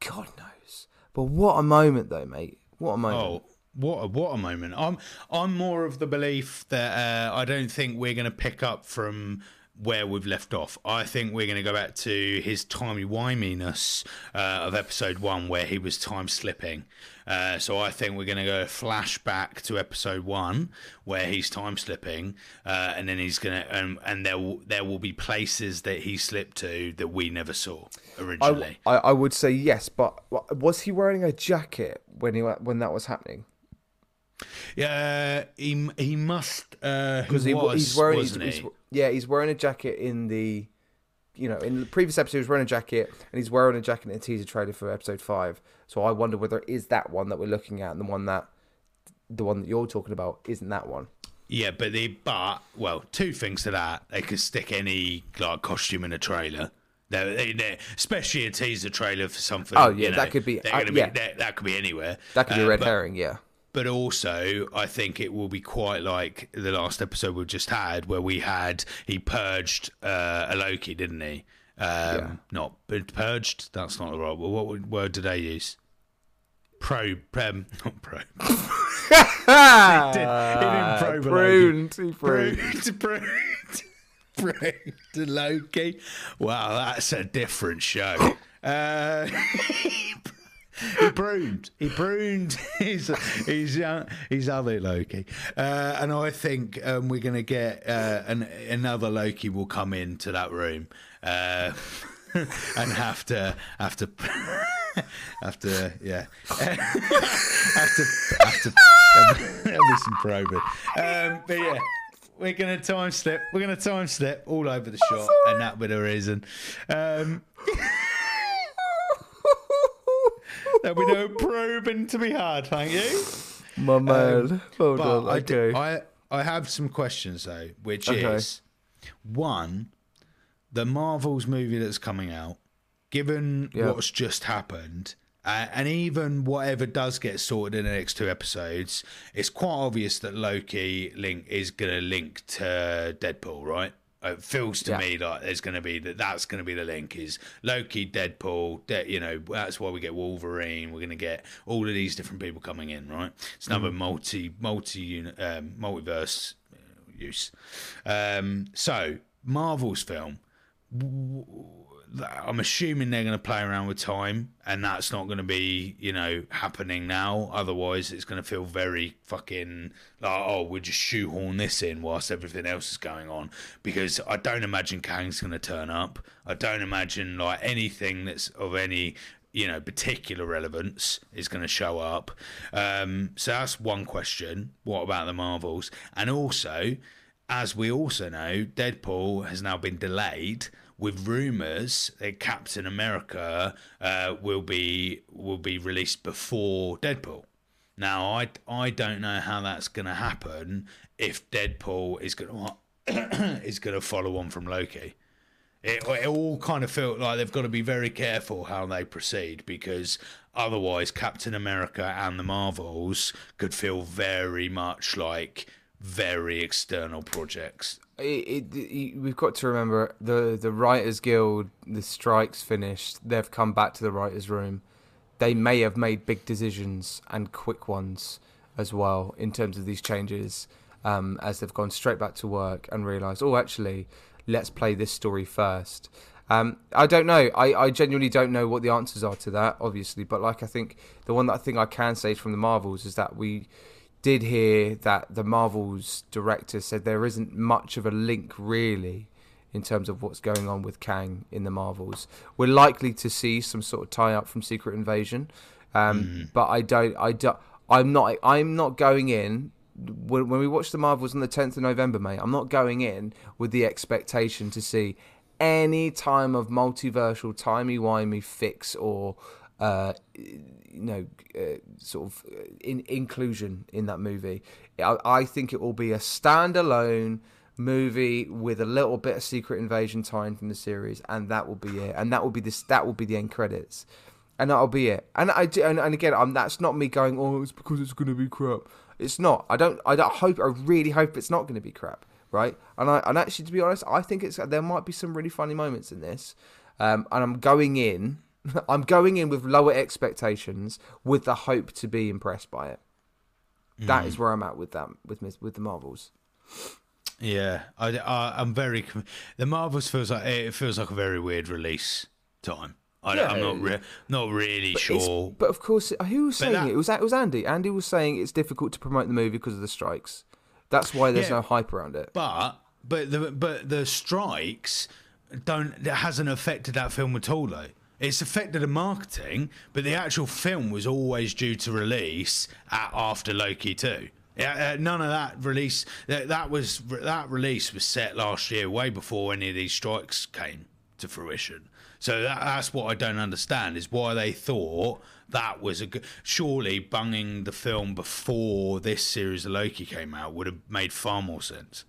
God knows. But what a moment, though, mate! What a moment! Oh, what a, what a moment! I'm I'm more of the belief that uh, I don't think we're going to pick up from where we've left off. I think we're going to go back to his timey wiminess uh, of episode one, where he was time slipping. Uh, so I think we're going to go flashback to episode one, where he's time slipping, uh, and then he's going to, and, and there will, there will be places that he slipped to that we never saw originally. I, I, I would say yes, but was he wearing a jacket when he when that was happening? Yeah, he he must because Because he, was, he's wearing wasn't he's, he? he's- yeah he's wearing a jacket in the you know in the previous episode he was wearing a jacket and he's wearing a jacket in a teaser trailer for episode five. So I wonder whether it is that one that we're looking at and the one that the one that you're talking about isn't that one. Yeah, but the but well, two things to that. They could stick any like costume in a trailer. They, they, they- especially a teaser trailer for something. Oh, yeah, you know, that could be- uh, gonna yeah. that, that could be anywhere. That could be Uh, a red but- herring, yeah. But also, I think it will be quite like the last episode we just had, where we had he purged uh, a Loki, didn't he? Um, Yeah. Not but purged. That's not the right word. What word did they use? Pro, um, not pro. he, did, didn't probe a Loki. pruned, he pruned. Pruned, pruned, pruned Loki. Wow, that's a different show. Uh, he pruned. He pruned his his young. His other Loki, uh, and I think um, we're going to get uh, an, another Loki will come into that room. Uh, and have to have to have to yeah. Have to have to there'll be some probing. Um, but yeah we're gonna time slip. We're gonna time slip all over the shot and that'll be the reason. Um, there'll be no probing to be had thank you My man. Hold on, I, okay. I I have some questions though, which Okay. is one, the Marvels movie that's coming out, given Yeah. what's just happened, uh, and even whatever does get sorted in the next two episodes, it's quite obvious that Loki link is going to link to Deadpool, right? It feels to Yeah. me like there's going to be that that's going to be the link is Loki, Deadpool, De- you know that's why we get Wolverine. We're going to get all of these different people coming in, right? It's another multi multi uni- um, multiverse uh, use. Um, so Marvel's film, I'm assuming they're going to play around with time, and that's not going to be, you know, happening now. Otherwise, it's going to feel very fucking like, oh, we'll just shoehorn this in whilst everything else is going on. Because I don't imagine Kang's going to turn up. I don't imagine like anything that's of any, you know, particular relevance is going to show up. Um, so that's one question. What about the Marvels? And also, as we also know, Deadpool has now been delayed with rumours that Captain America uh, will be will be released before Deadpool. Now, I I don't know how that's going to happen if Deadpool is going to is going to follow on from Loki. It, it all kind of felt like they've got to be very careful how they proceed because otherwise, Captain America and the Marvels could feel very much like very external projects. it, it, it- we've got to remember the the writers guild the strikes finished they've come back to the writers room they may have made big decisions and quick ones as well in terms of these changes um, as they've gone straight back to work and realized oh actually let's play this story first um, I don't know. I, I genuinely don't know what the answers are to that, obviously. But like I think the one that I think I can say from the Marvels is that we did hear that the Marvel's director said there isn't much of a link really in terms of what's going on with Kang in the Marvels. We're likely to see some sort of tie up from Secret Invasion, um, but I don't. I don't. I'm not. I'm not going in. When, when we watch the Marvels on the 10th of November, mate, I'm not going in with the expectation to see any time of multiversal timey wimey fix or uh, you know, uh, sort of uh, in, inclusion in that movie. I, I think it will be a standalone movie with a little bit of Secret Invasion time from the series, and that will be it. And that will be this. That will be the end credits, and that'll be it. And I do- and, and again, I'm, that's not me going, oh, it's because it's going to be crap. It's not. I don't. I don't hope. I really hope it's not going to be crap. Right. And I and actually, to be honest, I think it's there might be some really funny moments in this. Um, and I'm going in. I'm going in with lower expectations, with the hope to be impressed by it. That is mm. where I'm at with that with with the Marvels. Yeah, I, I I'm very. The Marvels feels like eh, it feels like a very weird release time. I, Yeah. I'm not re- not really It's- sure. But of course, who was But saying that- it? it? Was it was Andy? Andy was saying it's difficult to promote the movie because of the strikes. That's why there's Yeah. no hype around it. But but the but the strikes don't that hasn't affected that film at all though. It's affected the marketing, but the actual film was always due to release at, after Loki two. Yeah, uh, none of that release. That, that was that release was set last year, way before any of these strikes came to fruition. So that, that's what I don't understand is why they thought that was a good. Surely bunging the film before this series of Loki came out would have made far more sense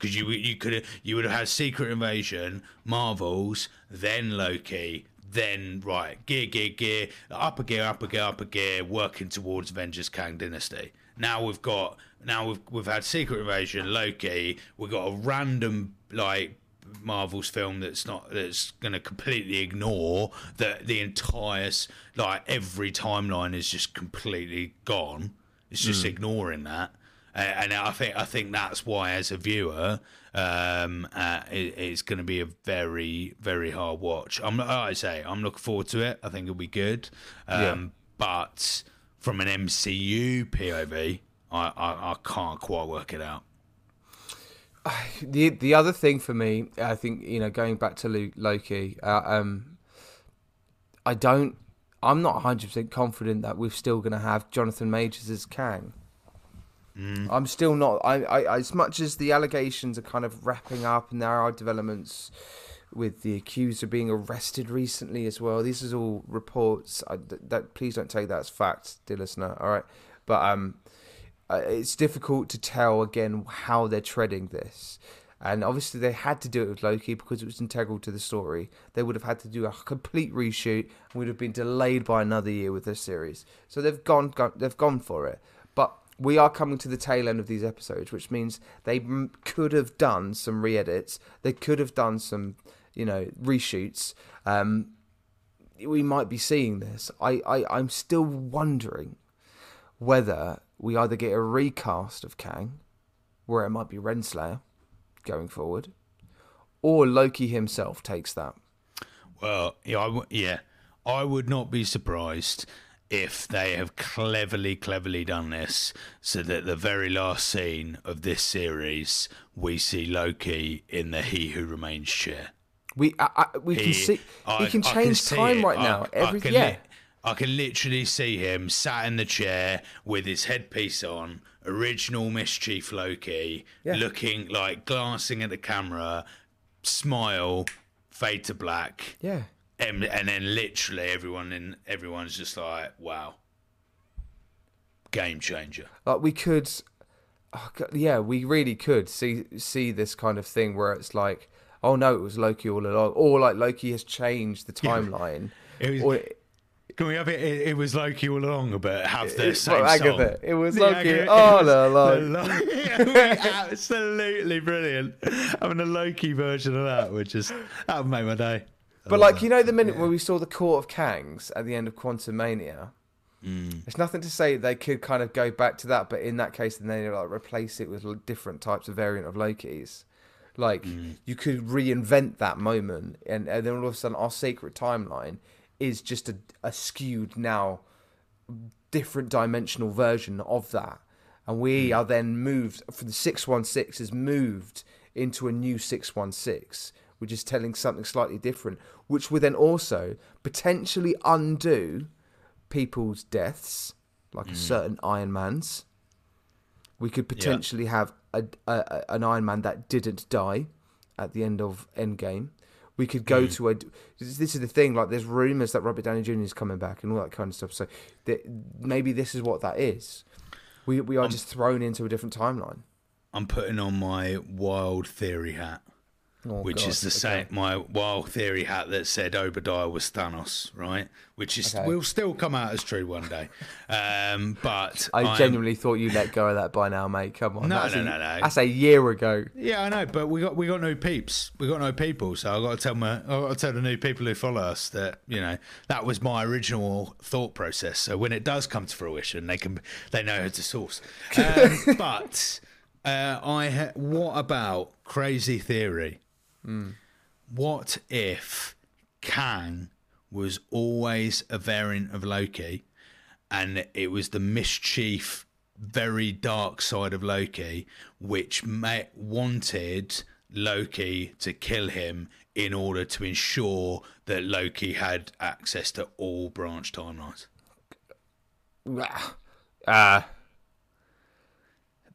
because you you could you would have had Secret Invasion, Marvels, then Loki, then right gear gear gear upper gear upper gear upper gear working towards Avengers Kang Dynasty. Now we've got now we've we've had Secret Invasion, Loki. We've got a random like Marvel's film that's not that's going to completely ignore that the entire like every timeline is just completely gone. It's just hmm. ignoring that. Uh, and I think I think that's why, as a viewer, um, uh, it, it's going to be a very very hard watch. I'm like I say, I'm looking forward to it. I think it'll be good. Um, But from an MCU POV, I, I I can't quite work it out. the the other thing for me, I think you know, going back to Loki, uh, um, I don't, I'm not 100 percent confident that we're still going to have Jonathan Majors as Kang. I'm still not. I, I, as much as the allegations are kind of wrapping up, and there are developments with the accuser being arrested recently as well. These is all reports. I, that please don't take that as fact, dear listener. All right, but um, it's difficult to tell again how they're treading this. And obviously, they had to do it with Loki because it was integral to the story. They would have had to do a complete reshoot and would have been delayed by another year with this series. So they've gone, gone they've gone for it. We are coming to the tail end of these episodes, which means they m- could have done some re-edits. They could have done some, you know, reshoots. Um, we might be seeing this. I, I, I'm still wondering whether we either get a recast of Kang, where it might be Renslayer going forward, or Loki himself takes that. Well, yeah, I w- yeah, I would not be surprised if they have cleverly, cleverly done this so that the very last scene of this series we see Loki in the He Who Remains chair. We I, I, we can see I- we can change see time it. right now. I Every can yeah. I can literally see him sat in the chair with his headpiece on, original mischief Loki, Yeah. looking like glancing at the camera, smile, fade to black, yeah. And, and then literally everyone in everyone's just like, wow, game changer. Like we could, oh God, yeah, we really could see see this kind of thing where it's like, oh no, it was Loki all along, or like Loki has changed the Yeah. timeline. It was- or, Can we have it? It, it was Loki all along, but have the It- same well, song. Agatha, it was The Loki Agatha- all along. Lo- absolutely brilliant. Having a Loki version of that would just that would make my day. But like you know, the minute where we saw the Court of Kangs at the end of Quantumania, Mm. there's nothing to say they could kind of go back to that. But in that case, then they like replace it with different types of variant of Lokis. Like Mm. you could reinvent that moment, and, and then all of a sudden, our sacred timeline is just a, a skewed now different dimensional version of that. And we are then moved from the 616 is moved into a new 616, which is telling something slightly different, which would then also potentially undo people's deaths, like a mm. certain Iron Man's. We could potentially have a, a, an Iron Man that didn't die at the end of Endgame. We could go mm. to a. This is the thing. Like, there's rumors that Robert Downey Jr. is coming back and all that kind of stuff. So, that maybe this is what that is. We we are just thrown into a different timeline. I'm putting on my wild theory hat, Oh, which God, is the okay. same my wild theory hat that said Obadiah was Thanos, right? Which is Okay. will still come out as true one day. Um, but I I'm- genuinely thought you let go of that by now, mate. Come on. No, that's no, a, no, no. That's a year ago. Yeah, I know, but we got we got no peeps. We got no people, so I got to tell my I got to tell the new people who follow us that you know that was my original thought process. So when it does come to fruition, they can they know it's a source. Um, but Uh, I ha- what about crazy theory? What if Kang was always a variant of Loki, and it was the mischief, very dark side of Loki, which ma- wanted Loki to kill him in order to ensure that Loki had access to all branch timelines. Ah,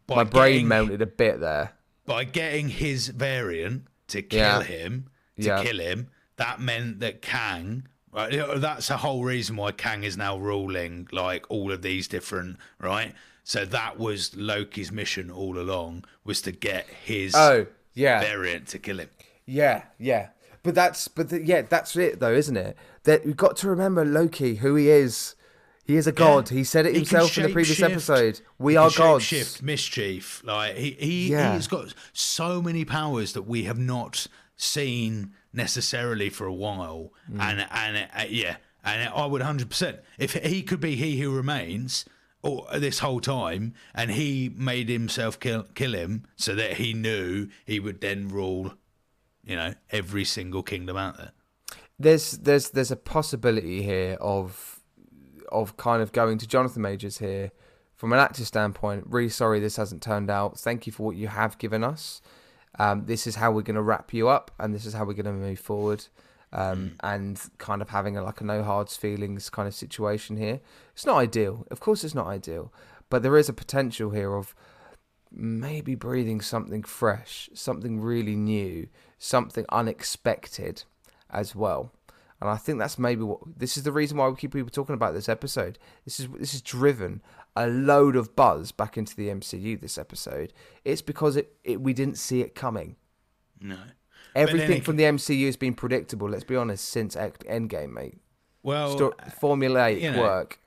my brain getting- melted a bit there. by getting his variant to kill Yeah. him, to Yeah. kill him, that meant that Kang. Right, that's the whole reason why Kang is now ruling like all of these different right. So that was Loki's mission all along was to get his Oh, yeah. variant to kill him. Yeah, yeah. But that's but the, yeah, that's it though, isn't it? That we've got to remember Loki, who he is. He is a god. He said it He himself in the previous shape-shift. episode. We are gods. Shift mischief. Like he he Yeah. he's got so many powers that we have not seen necessarily for a while. Mm. And and uh, yeah, and I would hundred percent. If he could be he who remains. Or this whole time, and he made himself kill kill him so that he knew he would then rule, you know, every single kingdom out there. There's there's there's a possibility here of of kind of going to Jonathan Majors here from an actor standpoint. Really sorry this hasn't turned out. Thank you for what you have given us. Um, this is how we're going to wrap you up, and this is how we're going to move forward. Um, And kind of having a, like a no hards feelings kind of situation here. It's not ideal. Of course, it's not ideal, but there is a potential here of maybe breathing something fresh, something really new, something unexpected as well. And I think that's maybe what this is the reason why we keep people talking about this episode. This is this has driven a load of buzz back into the MCU this episode. It's because it, it we didn't see it coming. No. Everything from the MCU has been predictable, let's be honest, since Endgame, mate. Well, Sto- formulaic you know, work.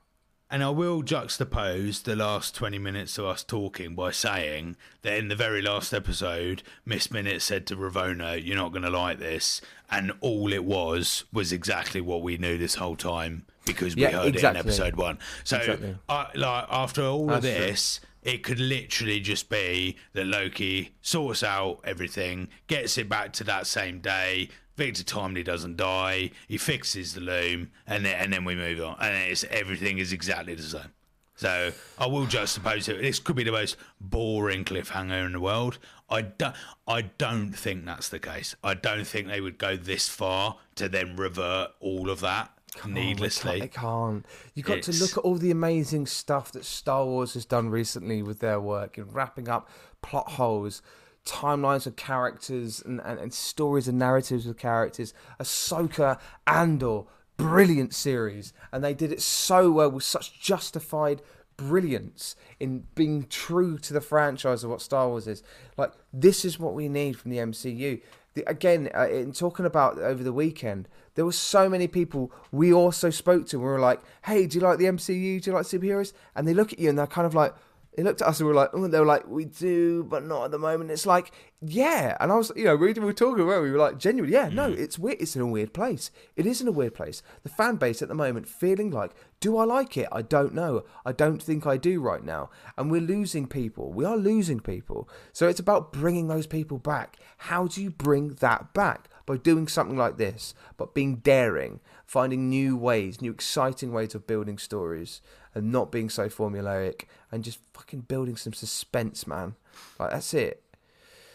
And I will juxtapose the last 20 minutes of us talking by saying that in the very last episode, Miss Minute said to Ravonna, You're not going to like this. And all it was was exactly what we knew this whole time because we Yeah, heard exactly. it in episode one. So, Exactly. I like, after all That's of true. this, it could literally just be that Loki sorts out everything, gets it back to that same day. Victor Timely doesn't die. He fixes the loom, and then, and then we move on. And it's everything is exactly the same. So I will juxtapose it. This could be the most boring cliffhanger in the world. I don't. I don't think that's the case. I don't think they would go this far to then revert all of that Come needlessly. I can't. You've got to look at all the amazing stuff that Star Wars has done recently with their work in wrapping up plot holes, timelines of characters, and, and, and stories and narratives of characters. Ahsoka, Andor, brilliant series, and they did it so well with such justified brilliance in being true to the franchise of what Star Wars is. Like this is what we need from the MCU. The, again, uh, in talking about over the weekend, there were so many people we also spoke to. We were like, "Hey, do you like the MCU? Do you like superheroes?" And they look at you and they're kind of like, they looked at us and we were like, oh, they were like, "We do, but not at the moment." It's like, yeah. And I was, you know, we we were talking about, we were like, genuinely, yeah, no, mm. it's weird. It's in a weird place. It is in a weird place. The fan base at the moment feeling like, do I like it? I don't know. I don't think I do right now. And we're losing people. We are losing people. So it's about bringing those people back. How do you bring that back? By doing something like this, but being daring, finding new ways, new exciting ways of building stories, and not being so formulaic, and just fucking building some suspense, man. Like that's it.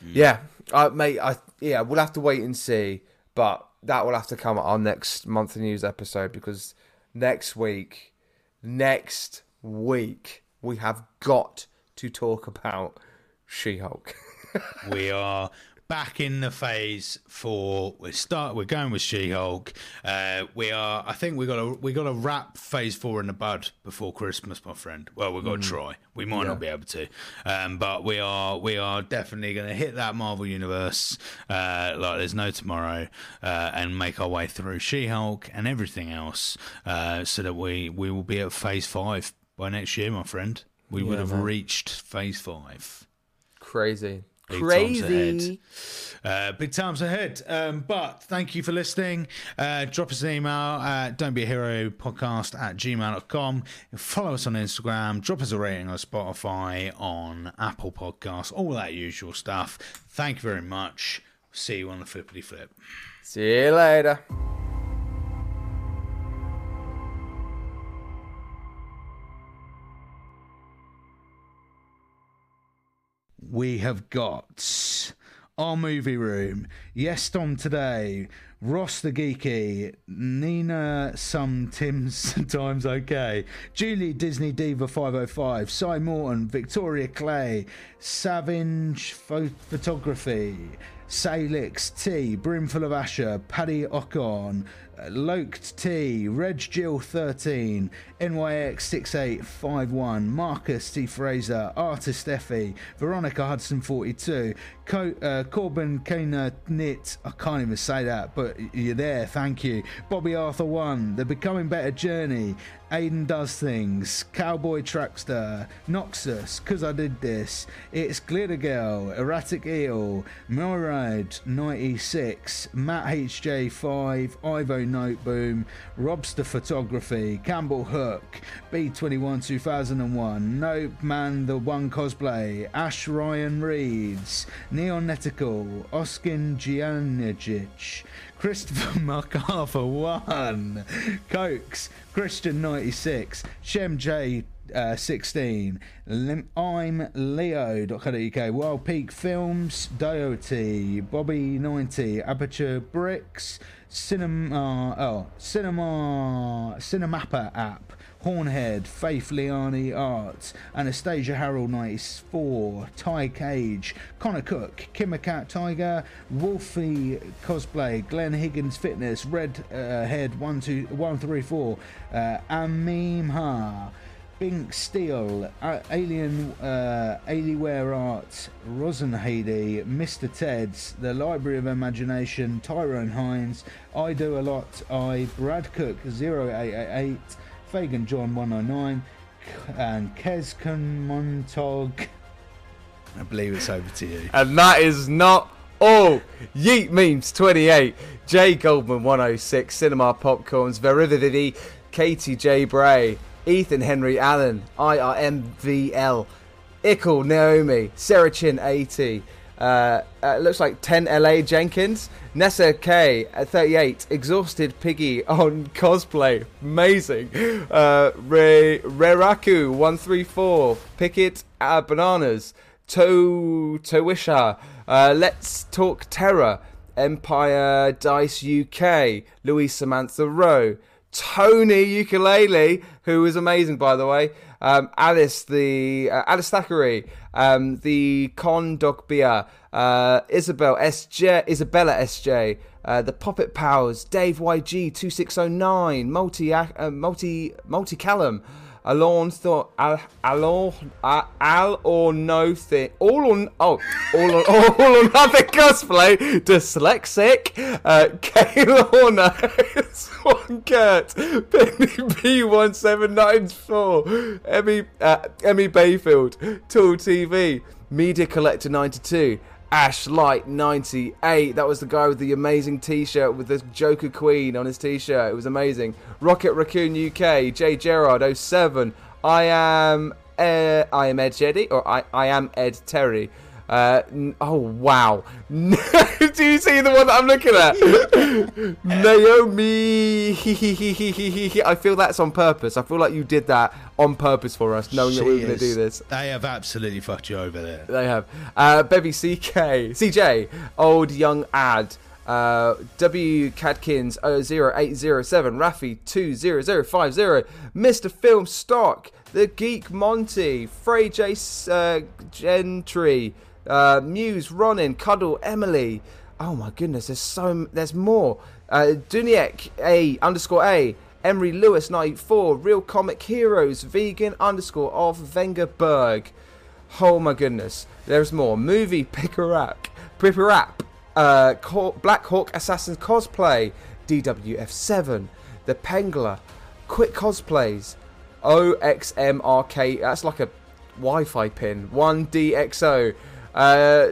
Yeah, uh, mate. I yeah, we'll have to wait and see, but that will have to come at our next monthly news episode because next week, next week we have got to talk about She-Hulk. we are back in the phase for we start we're going with She-Hulk. Uh, we are I think we got to we got to wrap phase 4 in the bud before Christmas, my friend. Well, we've got to try. We might not be able to. Um, but we are we are definitely going to hit that Marvel universe uh, like there's no tomorrow uh, and make our way through She-Hulk and everything else uh, so that we we will be at phase 5 by next year, my friend. We would have reached phase 5. Crazy. Big times ahead. Crazy. uh, big times ahead. Um, but thank you for listening. Uh, drop us an email at don't be a hero podcast at gmail.com. Follow us on Instagram. Drop us a rating on Spotify, on Apple Podcasts, all that usual stuff. Thank you very much. See you on the flippity flip. See you later. We have got. Our movie room. Yes, Tom today. Ross the Geeky, Nina some Tim's Sometimes okay, Julie Disney Diva 505, Cy Morton, Victoria Clay, Savage Pho- Photography, Salix T, Brimful of Asher, Paddy Ocon, Loked T, Reg Jill 13, NYX 6851, Marcus T Fraser, Artist Effie, Veronica Hudson 42, Co- uh, Corbin Knit, I can't even say that, but you're there, thank you. Bobby Arthur 1, The Becoming Better Journey, Aiden Does Things, Cowboy Trackster, Noxus, Cause I Did This, It's Glitter Girl, Erratic Eel, Milride 96, Matt HJ5, Ivo Noteboom, Robster Photography, Campbell Hook, B21 2001, Nope Man the One Cosplay, Ash Ryan Reeds, Neon Netical, Oskin Giannijic, Christopher MacArthur 1, Cokes, Christian 96, Shem J uh, 16. Lim- I'm Leo.co.uk. Wild Peak Films, Doty, Bobby 90, Aperture Bricks, Cinema, oh, Cinema, Cinemappa app. Hornhead, Faith Liani Arts, Anastasia Harold 94, Ty Cage, Connor Cook, Kimmercat Tiger, Wolfie Cosplay, Glenn Higgins Fitness, Red uh, Head 134, uh, Amim Ha. Bink Steel, uh, Alien, uh, Alienware Art, Rosenheide, Mr. Ted's, The Library of Imagination, Tyrone Hines, I Do a Lot, I, Brad Cook 0888, Fagan John 109, and Kezkan Montog. I believe it's over to you. And that is not all. Yeet Memes 28, J Goldman 106, Cinema Popcorns, Verividity, Katie J Bray, Ethan Henry Allen, IRMVL, Ickle Naomi, Sarah Chin 80, uh, uh, looks like 10 LA Jenkins, Nessa K at 38, Exhausted Piggy on cosplay, amazing. Uh, Re- Reraku 134, Picket uh, Bananas, To Towisha, uh, Let's Talk Terror, Empire Dice UK, Louise Samantha Rowe, Tony Ukulele, who is amazing by the way. Um, Alice, the uh, Alice Thackeray, um, the Con Dog Beer, uh, Isabel SJ, Isabella SJ, uh, the Poppet Powers, Dave YG two six oh nine, multi uh, multi multi Callum. Alon thought al al al or no thing all on oh all on all or nothing cosplay. Dyslexic uh Horner Swan Kurt Penny B one seven nine four Emmy uh, Emmy Bayfield Tool TV Media Collector ninety two Ash Light 98. That was the guy with the amazing t shirt with the Joker Queen on his t shirt. It was amazing. Rocket Raccoon UK, J Gerard 07. I am uh, I am Ed Jeddy, or I, I am Ed Terry. Uh, oh wow! Do you see the one that I'm looking at? Naomi. I feel that's on purpose. I feel like you did that on purpose for us, knowing that we were going to do this. They have absolutely fucked you over there. They have. Uh, Bevy CK, CJ, Old Young Ad, uh, W Cadkins 0807, Rafi 20050, Mr. Film Stock, The Geek Monty, Frey J uh, Gentry, uh, Muse Ronin, Cuddle Emily. Oh my goodness, there's so there's more. Uh, Duniek A underscore A. Emery Lewis 94, Real Comic Heroes, Vegan underscore of Vengerberg. Oh my goodness, there's more. Movie Picker App, Picker App, uh, Black Hawk Assassin's Cosplay, DWF7, The Pengler, Quick Cosplays, OXMRK, that's like a Wi Fi pin, 1DXO, uh,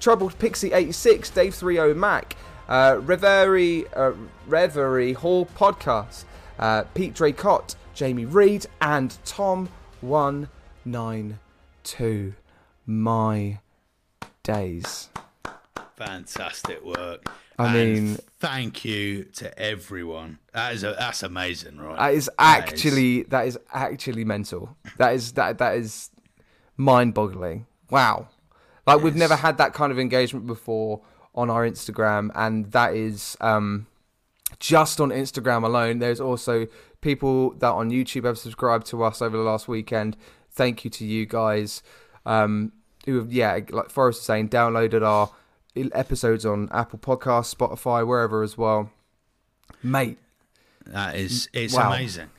Troubled Pixie 86, Dave 30 Mac, uh, Reverie, uh, Reverie Hall Podcast, uh, Pete Draycott, Jamie Reed, and Tom192. My days. Fantastic work. I And mean- thank you to everyone. That is a, that's amazing, right? That is That is- actually that is actually mental. That is that that is mind-boggling. Wow. Like we've never had that kind of engagement before on our Instagram and that is um just on Instagram alone. There's also people that on YouTube have subscribed to us over the last weekend. Thank you to you guys. Um who have yeah, like Forest is saying, downloaded our episodes on Apple Podcasts, Spotify, wherever as well. Mate, that is it's Wow. amazing.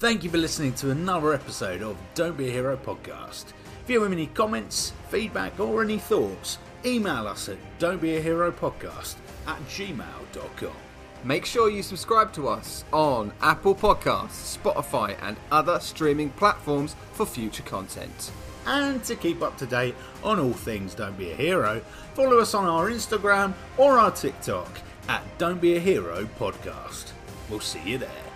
Thank you for listening to another episode of Don't Be a Hero podcast. If you have any comments, feedback, or any thoughts, email us at don'tbeaheropodcast at gmail.com. Make sure you subscribe to us on Apple Podcasts, Spotify, and other streaming platforms for future content. And to keep up to date on all things Don't Be a Hero, follow us on our Instagram or our TikTok at Don't Be a Hero Podcast. We'll see you there.